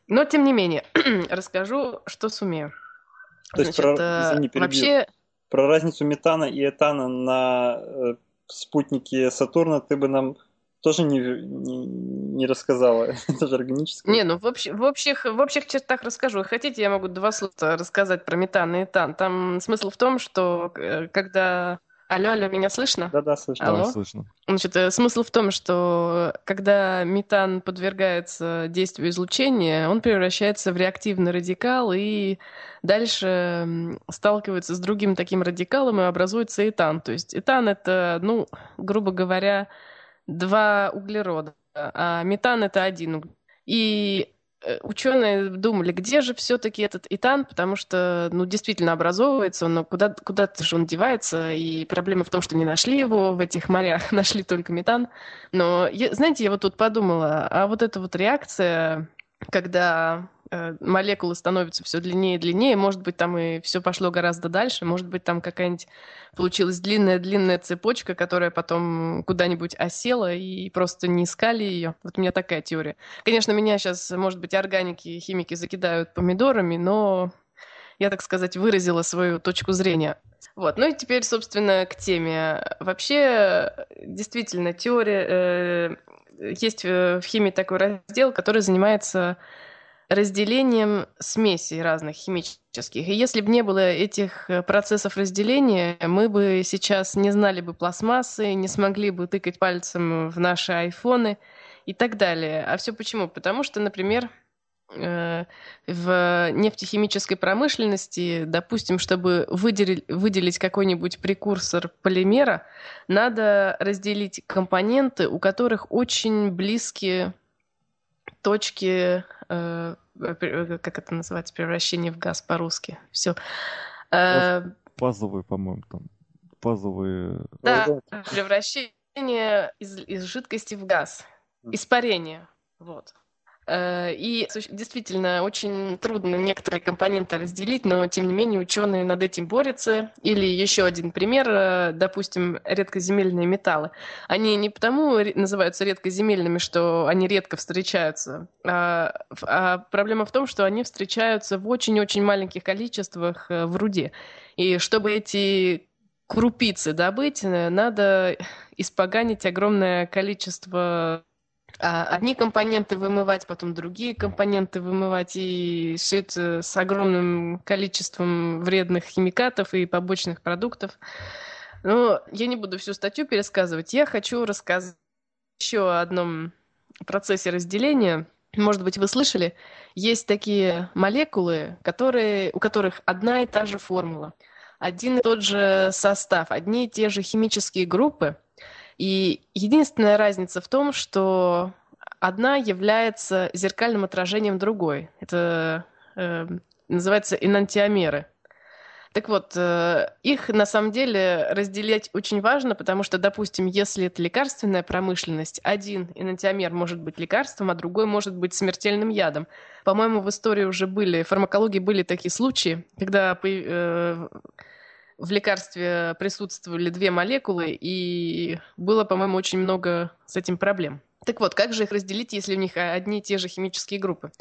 Но, тем не менее, расскажу, что сумею. То есть, Значит, про, э, извини, вообще... про разницу метана и этана на э, спутнике Сатурна ты бы нам тоже не, не, не рассказала. Это же органическое. Не, ну в, общ, в, общих, в общих чертах расскажу. Хотите, я могу два слова рассказать про метан и этан. Там смысл в том, что э, когда Алло, алло, меня слышно? Да-да, слышно. Алло? Да, слышно. Значит, э, смысл в том, что когда метан подвергается действию излучения, он превращается в реактивный радикал и дальше сталкивается с другим таким радикалом и образуется этан. То есть этан — это, ну, грубо говоря, два углерода, а метан — это один углерод. И Э, ученые думали, где же все-таки этот итан, потому что, ну, действительно образовывается, но куда, куда-то же он девается, и проблема в том, что не нашли его в этих морях, нашли только метан. Но, я, знаете, я вот тут подумала, а вот эта вот реакция, когда Э, молекулы становятся все длиннее и длиннее, может быть, там и все пошло гораздо дальше, может быть, там какая-нибудь получилась длинная-длинная цепочка, которая потом куда-нибудь осела и просто не искали ее. Вот у меня такая теория. Конечно, меня сейчас, может быть, органики, химики закидают помидорами, но я, так сказать, выразила свою точку зрения. Вот. Ну и теперь, собственно, к теме. Вообще, действительно, теория... Э, есть в химии такой раздел, который занимается разделением смесей разных химических. И если бы не было этих э, процессов разделения, мы бы сейчас не знали бы пластмассы, не смогли бы тыкать пальцем в наши айфоны и так далее. А все почему? Потому что, например, э, в нефтехимической промышленности, допустим, чтобы выделить, какой-нибудь прекурсор полимера, надо разделить компоненты, у которых очень близкие точки, э, э, как это называется, превращение в газ по-русски. Все. Э, Фазовые, по-моему, там. Фазовые... Да, превращение из, из жидкости в газ. Испарение. Вот. Э, и действительно очень трудно некоторые компоненты разделить, но тем не менее ученые над этим борются. Или еще один пример, э, допустим, редкоземельные металлы. Они не потому называются редкоземельными, что они редко встречаются, а, а проблема в том, что они встречаются в очень-очень маленьких количествах э, в руде. И чтобы эти крупицы добыть, надо испоганить огромное количество одни компоненты вымывать, потом другие компоненты вымывать, и все это с огромным количеством вредных химикатов и побочных продуктов. Но я не буду всю статью пересказывать. Я хочу рассказать еще о одном процессе разделения. Может быть, вы слышали, есть такие молекулы, которые, у которых одна и та же формула, один и тот же состав, одни и те же химические группы – и единственная разница в том, что одна является зеркальным отражением другой. Это э, называется энантиомеры. Так вот, э, их на самом деле разделять очень важно, потому что, допустим, если это лекарственная промышленность, один энантиомер может быть лекарством, а другой может быть смертельным ядом. По-моему, в истории уже были, в фармакологии были такие случаи, когда э, в лекарстве присутствовали две молекулы, и было, по-моему, очень много с этим проблем. Так вот, как же их разделить, если у них одни и те же химические группы?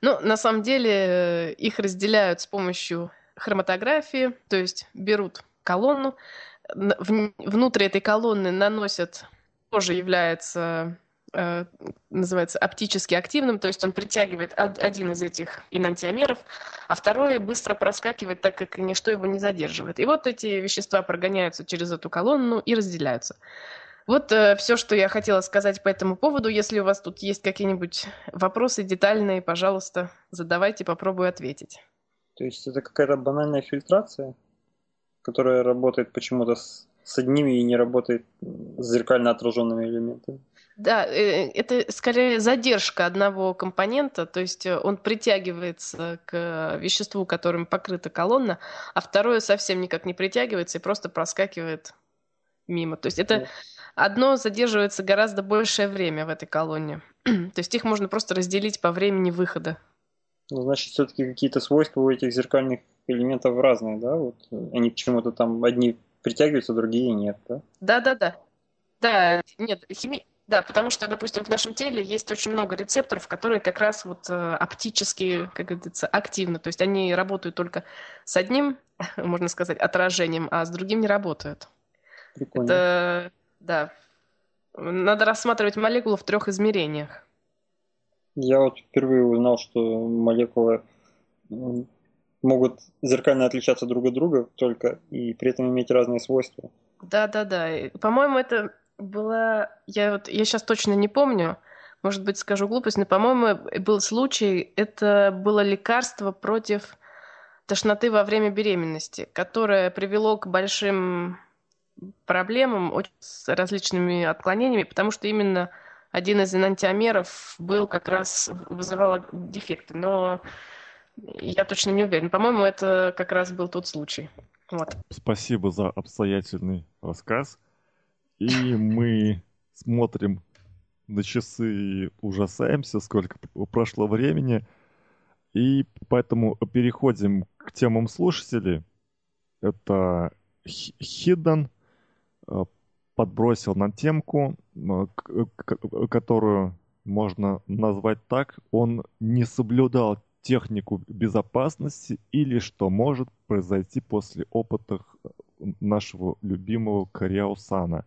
Ну, на самом деле, э, их разделяют с помощью хроматографии, то есть берут колонну, внутрь этой колонны наносят, тоже является называется оптически активным, то есть он притягивает один из этих инантиомеров, а второй быстро проскакивает, так как ничто его не задерживает. И вот эти вещества прогоняются через эту колонну и разделяются. Вот э, все, что я хотела сказать по этому поводу. Если у вас тут есть какие-нибудь вопросы детальные, пожалуйста, задавайте, попробую ответить. То есть это какая-то банальная фильтрация, которая работает почему-то с, с одними и не работает с зеркально отраженными элементами? Да, э, это скорее задержка одного компонента, то есть э, он притягивается к веществу, которым покрыта колонна, а второе совсем никак не притягивается и просто проскакивает мимо. То есть это одно задерживается гораздо большее время в этой колонне. То есть их можно просто разделить по времени выхода. Ну, значит, все-таки какие-то свойства у этих зеркальных элементов разные, да? Вот они к чему-то там одни притягиваются, другие нет, да? Да, да, да. Да, нет, хими... Да, потому что, допустим, в нашем теле есть очень много рецепторов, которые как раз вот э, оптически, как говорится, активны. То есть они работают только с одним, можно сказать, отражением, а с другим не работают. Прикольно. Это да. Надо рассматривать молекулу в трех измерениях. Я вот впервые узнал, что молекулы могут зеркально отличаться друг от друга только и при этом иметь разные свойства. Да, да, да. По-моему, это была. Я вот я сейчас точно не помню. Может быть, скажу глупость, но, по-моему, был случай, это было лекарство против тошноты во время беременности, которое привело к большим проблемам с различными отклонениями, потому что именно один из энантиомеров был как раз вызывал дефекты. Но я точно не уверен. По-моему, это как раз был тот случай. Вот. Спасибо за обстоятельный рассказ. И мы смотрим на часы и ужасаемся, сколько прошло времени. И поэтому переходим к темам слушателей. Это Hidden Э, подбросил на темку, э, которую можно назвать так, он не соблюдал технику безопасности или что может произойти после опытов нашего любимого Кариаусана.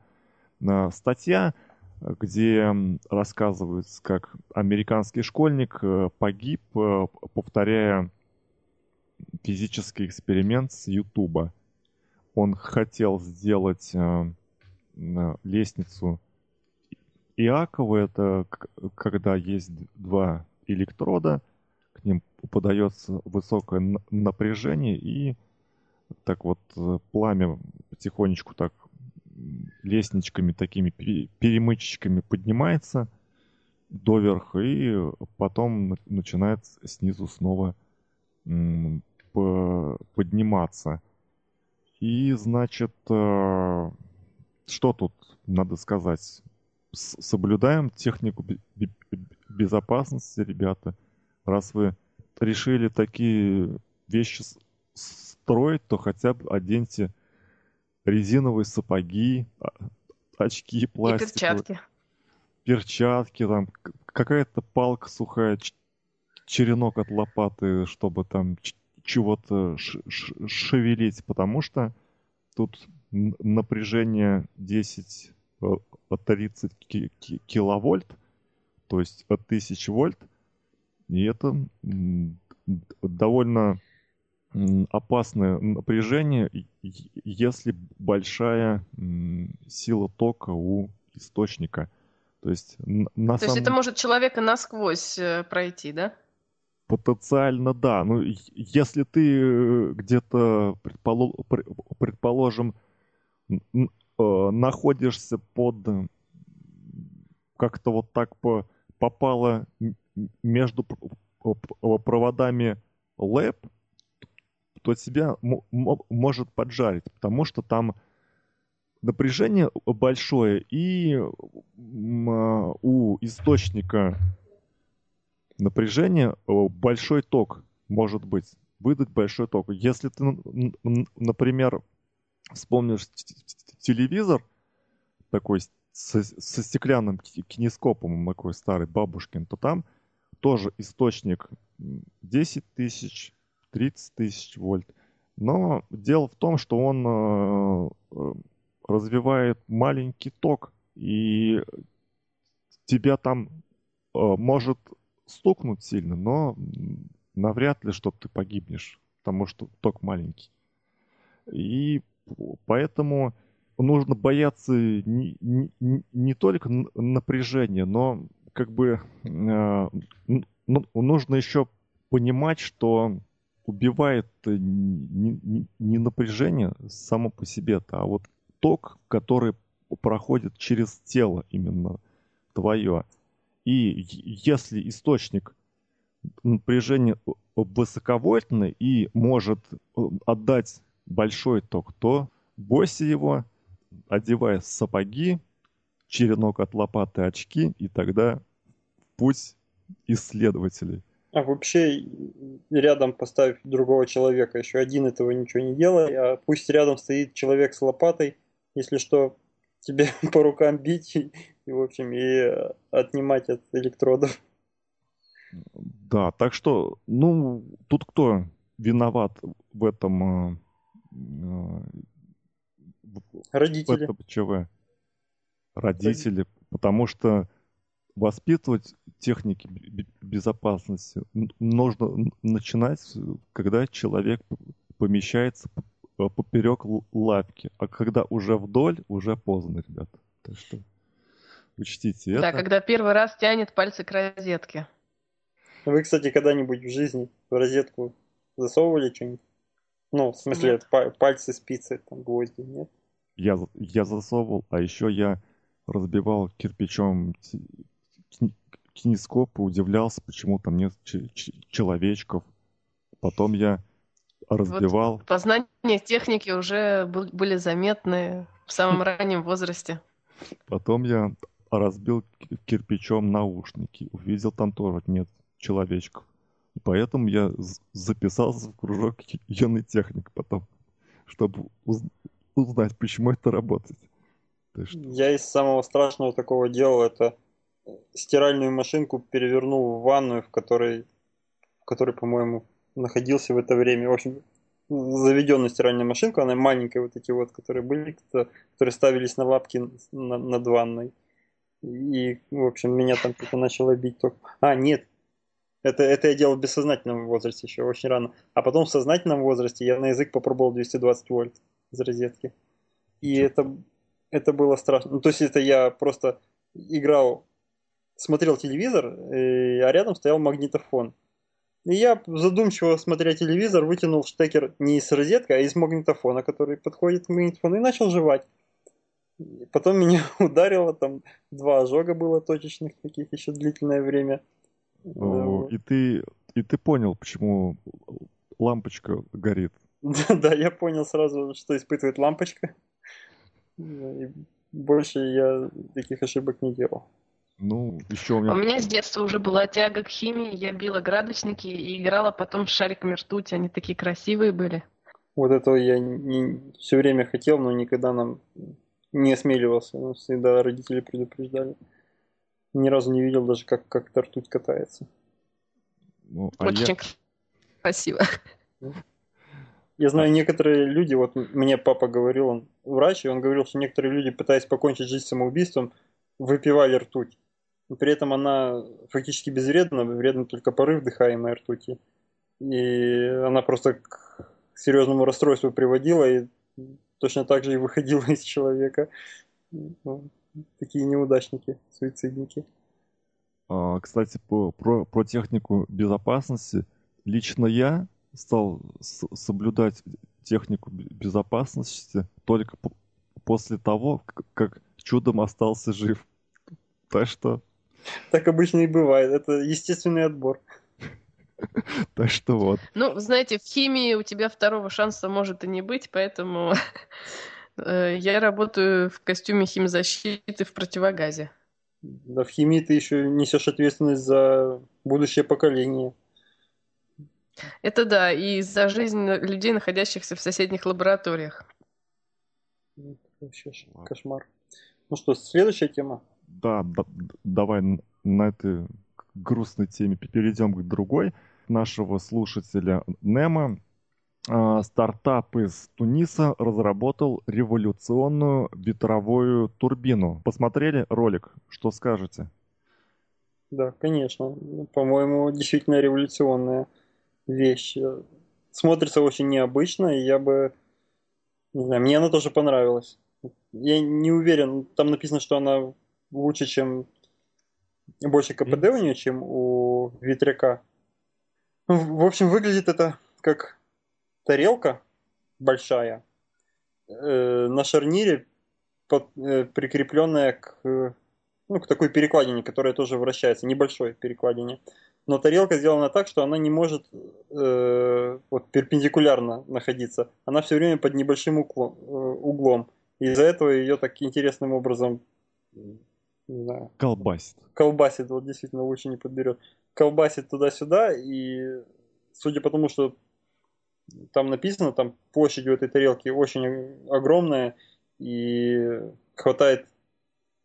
Статья, где рассказывается, как американский школьник э, погиб, повторяя физический эксперимент с Ютуба он хотел сделать э, лестницу Иакова. Это когда есть два электрода, к ним подается высокое напряжение, и так вот э, пламя потихонечку так лестничками, такими перемычечками поднимается доверха, и потом начинает снизу снова подниматься. И, значит, э, что тут надо сказать? Соблюдаем технику безопасности, ребята. Раз вы решили такие вещи строить, то хотя бы оденьте резиновые сапоги, а, очки пластиковые. И перчатки. Перчатки, там какая-то палка сухая, черенок от лопаты, чтобы там чего-то шевелить, потому что тут напряжение 10 30 э, киловольт, то есть от 1000 вольт, и это довольно опасное напряжение, если большая сила тока у источника. То есть, на То самом... есть это может человека насквозь э, пройти, да? Потенциально да. Ну, если ты э, где-то, предположим, э, находишься под как-то вот так попало между проводами лэп, то тебя может поджарить, потому что там напряжение большое, и а, у источника напряжение, большой ток может быть, выдать большой ток. Если ты, например, вспомнишь телевизор такой со, со стеклянным кинескопом, такой старый бабушкин, то там тоже источник 10 тысяч, 30 тысяч вольт. Но дело в том, что он э, развивает маленький ток, и тебя там э, может стукнуть сильно, но навряд ли, что ты погибнешь, потому что ток маленький. И поэтому нужно бояться не, не, не только напряжения, но как бы э, ну, нужно еще понимать, что убивает не, не, не напряжение само по себе, а вот ток, который проходит через тело именно твое. И если источник напряжения высоковольтный и может э, отдать большой ток, то бойся его, одевай сапоги, черенок от лопаты, очки, и тогда путь исследователей. А вообще рядом поставь другого человека. Еще один этого ничего не делай, а пусть рядом стоит человек с лопатой, если что, тебе по рукам бить и, и в общем, и отнимать от электродов. Да, так что, ну, тут кто виноват в этом? Э, э, Родители. В этом ЧВ? Родители, потому что воспитывать техники безопасности нужно начинать, когда человек помещается поперек лапки. А когда уже вдоль, уже поздно, ребята. Так что учтите это. Да, когда первый раз тянет пальцы к розетке. Вы, кстати, когда-нибудь в жизни в розетку засовывали что-нибудь? Ну, в смысле, нет. пальцы, спицы, там, гвозди, нет? Я, я засовывал, а еще я разбивал кирпичом кинескоп и удивлялся, почему там нет человечков. Потом я разбивал. Вот познания техники уже были заметны в самом раннем возрасте. Потом я разбил кирпичом наушники. Увидел там тоже нет человечков. И поэтому я записался в кружок юный техник потом, чтобы узнать, почему это работает. Что... Я из самого страшного такого делал это стиральную машинку перевернул в ванную, в которой, в которой, по-моему, находился в это время. В общем, заведенную стиральную машинку, она маленькая, вот эти вот, которые были, которые ставились на лапки на, над ванной. И, в общем, меня там кто-то начало бить только. А, нет, это, это я делал в бессознательном возрасте еще, очень рано. А потом в сознательном возрасте я на язык попробовал 220 вольт из розетки. И это, это было страшно. Ну, то есть это я просто играл смотрел телевизор, и, а рядом стоял магнитофон. И я, задумчиво смотря телевизор, вытянул штекер не из розетки, а из магнитофона, который подходит к магнитофону, и начал жевать. Потом меня ударило, там два ожога было точечных таких еще длительное время. О, и ты и ты понял, почему лампочка горит. Да, я понял сразу, что испытывает лампочка. И больше я таких ошибок не делал. Ну, еще у меня... У меня с детства уже была тяга к химии, я била градусники и играла потом с шариками ртути, они такие красивые были. Вот этого я не, все время хотел, но никогда нам не осмеливался. Нас всегда родители предупреждали. Ни разу не видел даже, как, как эта ртуть катается. Ну, а Очень я... красиво. Я знаю, некоторые люди, вот мне папа говорил, он врач, и он говорил, что некоторые люди, пытаясь покончить жизнь самоубийством, выпивали ртуть но при этом она фактически безвредна, вредна только порыв дыхаемой ртути. И она просто к серьезному расстройству приводила и точно так же и выходила из человека. Ну, такие неудачники, суицидники. А, кстати, по, про, про технику безопасности. Лично я стал соблюдать технику безопасности только после того, как чудом остался жив. Так что так обычно и бывает. Это естественный отбор. Так что вот. Ну, знаете, в химии у тебя второго шанса может и не быть, поэтому э, я работаю в костюме химзащиты в противогазе. Да, в химии ты еще несешь ответственность за будущее поколение. Это да, и за жизнь людей, находящихся в соседних лабораториях. Вообще кошмар. Ну что, следующая тема да, да, давай на этой грустной теме перейдем к другой. Нашего слушателя Нема э, стартап из Туниса разработал революционную ветровую турбину. Посмотрели ролик? Что скажете? да, конечно. По-моему, действительно революционная вещь. Смотрится очень необычно, и я бы... Не знаю, мне она тоже понравилась. Я не уверен, там написано, что она лучше, чем... Больше КПД у нее, чем у ветряка. В общем, выглядит это как тарелка большая э, на шарнире, под, э, прикрепленная к ну, к такой перекладине, которая тоже вращается, небольшой перекладине. Но тарелка сделана так, что она не может э, вот, перпендикулярно находиться. Она все время под небольшим. Э, углом. Из-за этого ее так интересным образом не знаю, колбасит. Колбасит, вот действительно лучше не подберет. Колбасит туда-сюда, и судя по тому, что там написано, там площадь у этой тарелки очень огромная, и хватает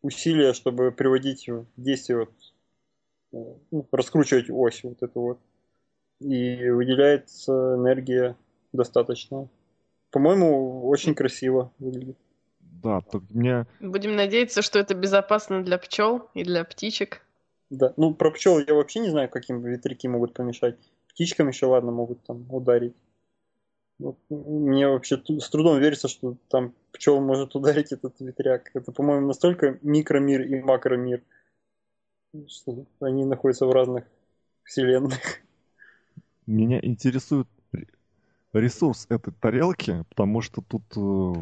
усилия, чтобы приводить в действие, вот, ну, раскручивать ось вот эту вот. И выделяется энергия достаточно. По-моему, очень красиво выглядит. Да, так мне... Будем надеяться, что это безопасно для пчел и для птичек. Да, ну про пчел я вообще не знаю, каким ветряки могут помешать. Птичкам еще ладно могут там ударить. Вот, мне вообще с трудом верится, что там пчел может ударить этот ветряк. Это, по-моему, настолько микромир и макромир, что они находятся в разных вселенных. Меня интересует ресурс этой тарелки, потому что тут э,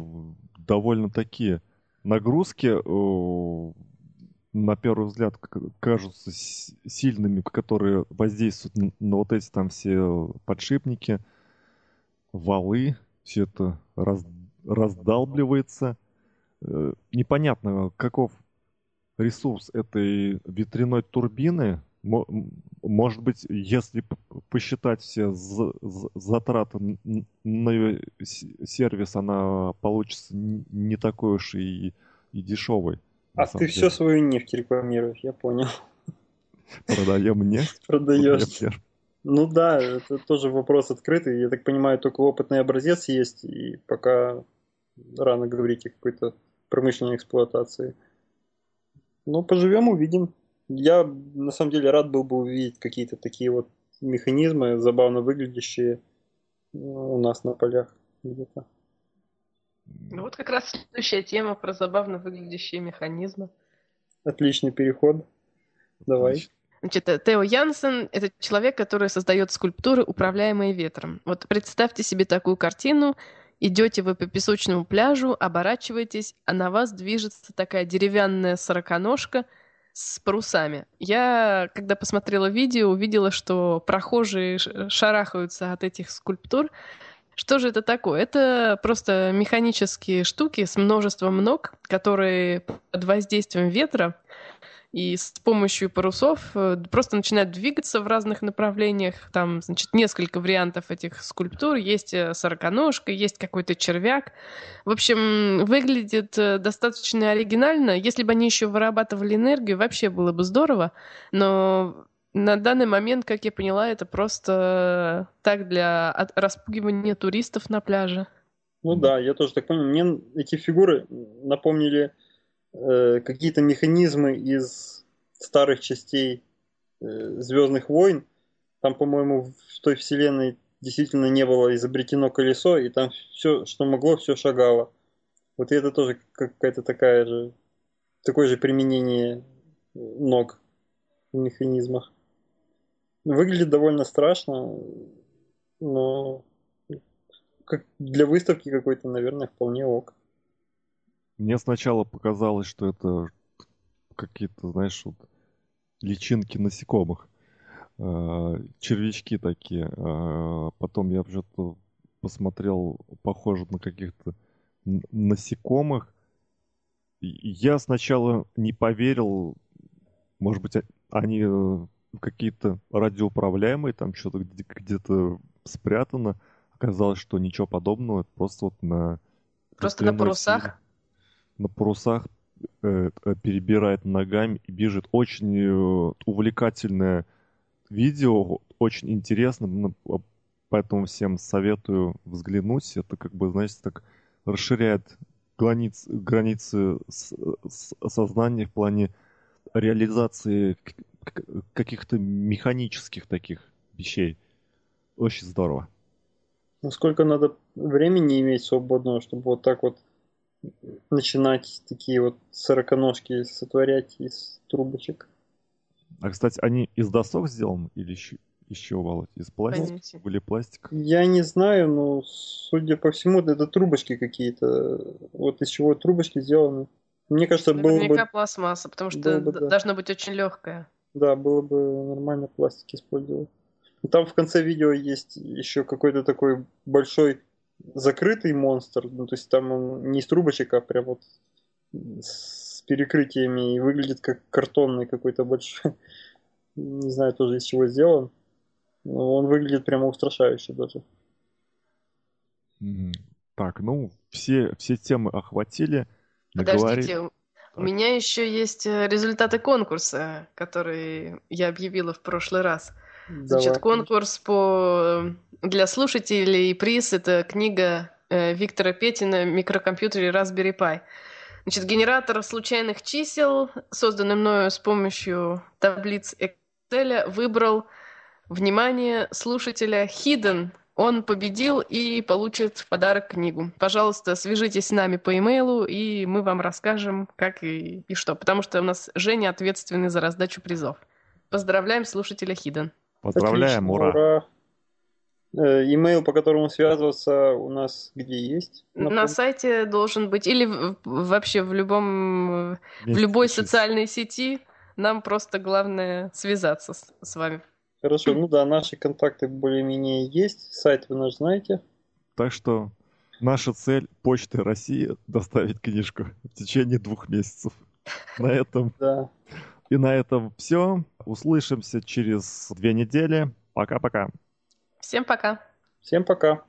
довольно такие нагрузки, э, на первый взгляд, кажутся сильными, которые воздействуют на, на вот эти там все подшипники – валы, все это раз, раздалбливается. Э, непонятно, каков ресурс этой ветряной турбины. Может быть, если посчитать все затраты на сервис, она получится не такой уж и, и дешевой. А ты деле. все свою нефть рекламируешь, я понял. Продаем нефть? Продаешь. Ну да, это тоже вопрос открытый. Я так понимаю, только опытный образец есть, и пока рано говорить о какой-то промышленной эксплуатации. Ну, поживем, увидим. Я на самом деле рад был бы увидеть какие-то такие вот механизмы, забавно выглядящие у нас на полях где-то. Ну вот как раз следующая тема про забавно выглядящие механизмы. Отличный переход. Давай. Отлично. Значит, э, Тео Янсен — это человек, который создает скульптуры, управляемые ветром. Вот представьте себе такую картину. Идете вы по песочному пляжу, оборачиваетесь, а на вас движется такая деревянная сороконожка с парусами. Я, когда посмотрела видео, увидела, что прохожие шарахаются от этих скульптур. Что же это такое? Это просто механические штуки с множеством ног, которые под воздействием ветра и с помощью парусов э, просто начинают двигаться в разных направлениях. Там, значит, несколько вариантов этих скульптур. Есть э, сороконожка, есть какой-то червяк. В общем, выглядит э, достаточно оригинально. Если бы они еще вырабатывали энергию, вообще было бы здорово. Но на данный момент, как я поняла, это просто так для распугивания туристов на пляже. Ну да, я тоже так понял. Мне эти фигуры напомнили Э, какие-то механизмы из старых частей э, Звездных войн. Там, по-моему, в той вселенной действительно не было изобретено колесо, и там все, что могло, все шагало. Вот и это тоже какая-то такая же, такое же применение ног в механизмах. Выглядит довольно страшно, но как для выставки какой-то, наверное, вполне ок. Мне сначала показалось, что это какие-то, знаешь, вот личинки насекомых. Э, червячки такие. Э, потом я что-то посмотрел, похоже на каких-то насекомых. Я сначала не поверил, может быть, они э, какие-то радиоуправляемые, там что-то где-то спрятано. Оказалось, что ничего подобного, это просто вот на... Просто на парусах? Силе на парусах э, э, перебирает ногами и бежит. Очень э, увлекательное видео, очень интересно, поэтому всем советую взглянуть. Это как бы, знаете, так расширяет границы, границы сознания в плане реализации каких-то механических таких вещей. Очень здорово. Ну, сколько надо времени иметь свободного, чтобы вот так вот начинать такие вот сороконожки сотворять из трубочек. А, кстати, они из досок сделаны или еще, еще Володь, из пластика? Или пластик? Я не знаю, но, судя по всему, это трубочки какие-то. Вот из чего трубочки сделаны. Мне кажется, было бы... пластмасса, потому что бы, да. должна быть очень легкая. Да, было бы нормально пластик использовать. Там в конце видео есть еще какой-то такой большой закрытый монстр. Ну, то есть там он не из трубочек, а прям вот с перекрытиями и выглядит как картонный какой-то большой. Не знаю тоже из чего сделан. Но он выглядит прямо устрашающе даже. Так, ну, все, все темы охватили. Подождите, у меня еще есть э, результаты конкурса, который я объявила в прошлый раз. Значит, конкурс по э, для слушателей приз это книга э, Виктора Петина «Микрокомпьютер Raspberry Pi». Значит, генератор случайных чисел, созданный мною с помощью таблиц Excel, выбрал, внимание, слушателя Hidden он победил и получит в подарок книгу. Пожалуйста, свяжитесь с нами по имейлу, и мы вам расскажем, как и, и что. Потому что у нас Женя ответственный за раздачу призов. Поздравляем слушателя Хиден. Поздравляем, Отлично, ура. ура. Э, имейл, по которому связываться, у нас где есть? Напомню. На сайте должен быть, или вообще в любом, в любой социальной сети. Нам просто главное связаться с, с вами. Хорошо, ну да, наши контакты более-менее есть, сайт вы наш знаете. Так что наша цель Почты России доставить книжку в течение двух месяцев. На этом. Да. И на этом все. Услышимся через две недели. Пока-пока. Всем пока. Всем пока.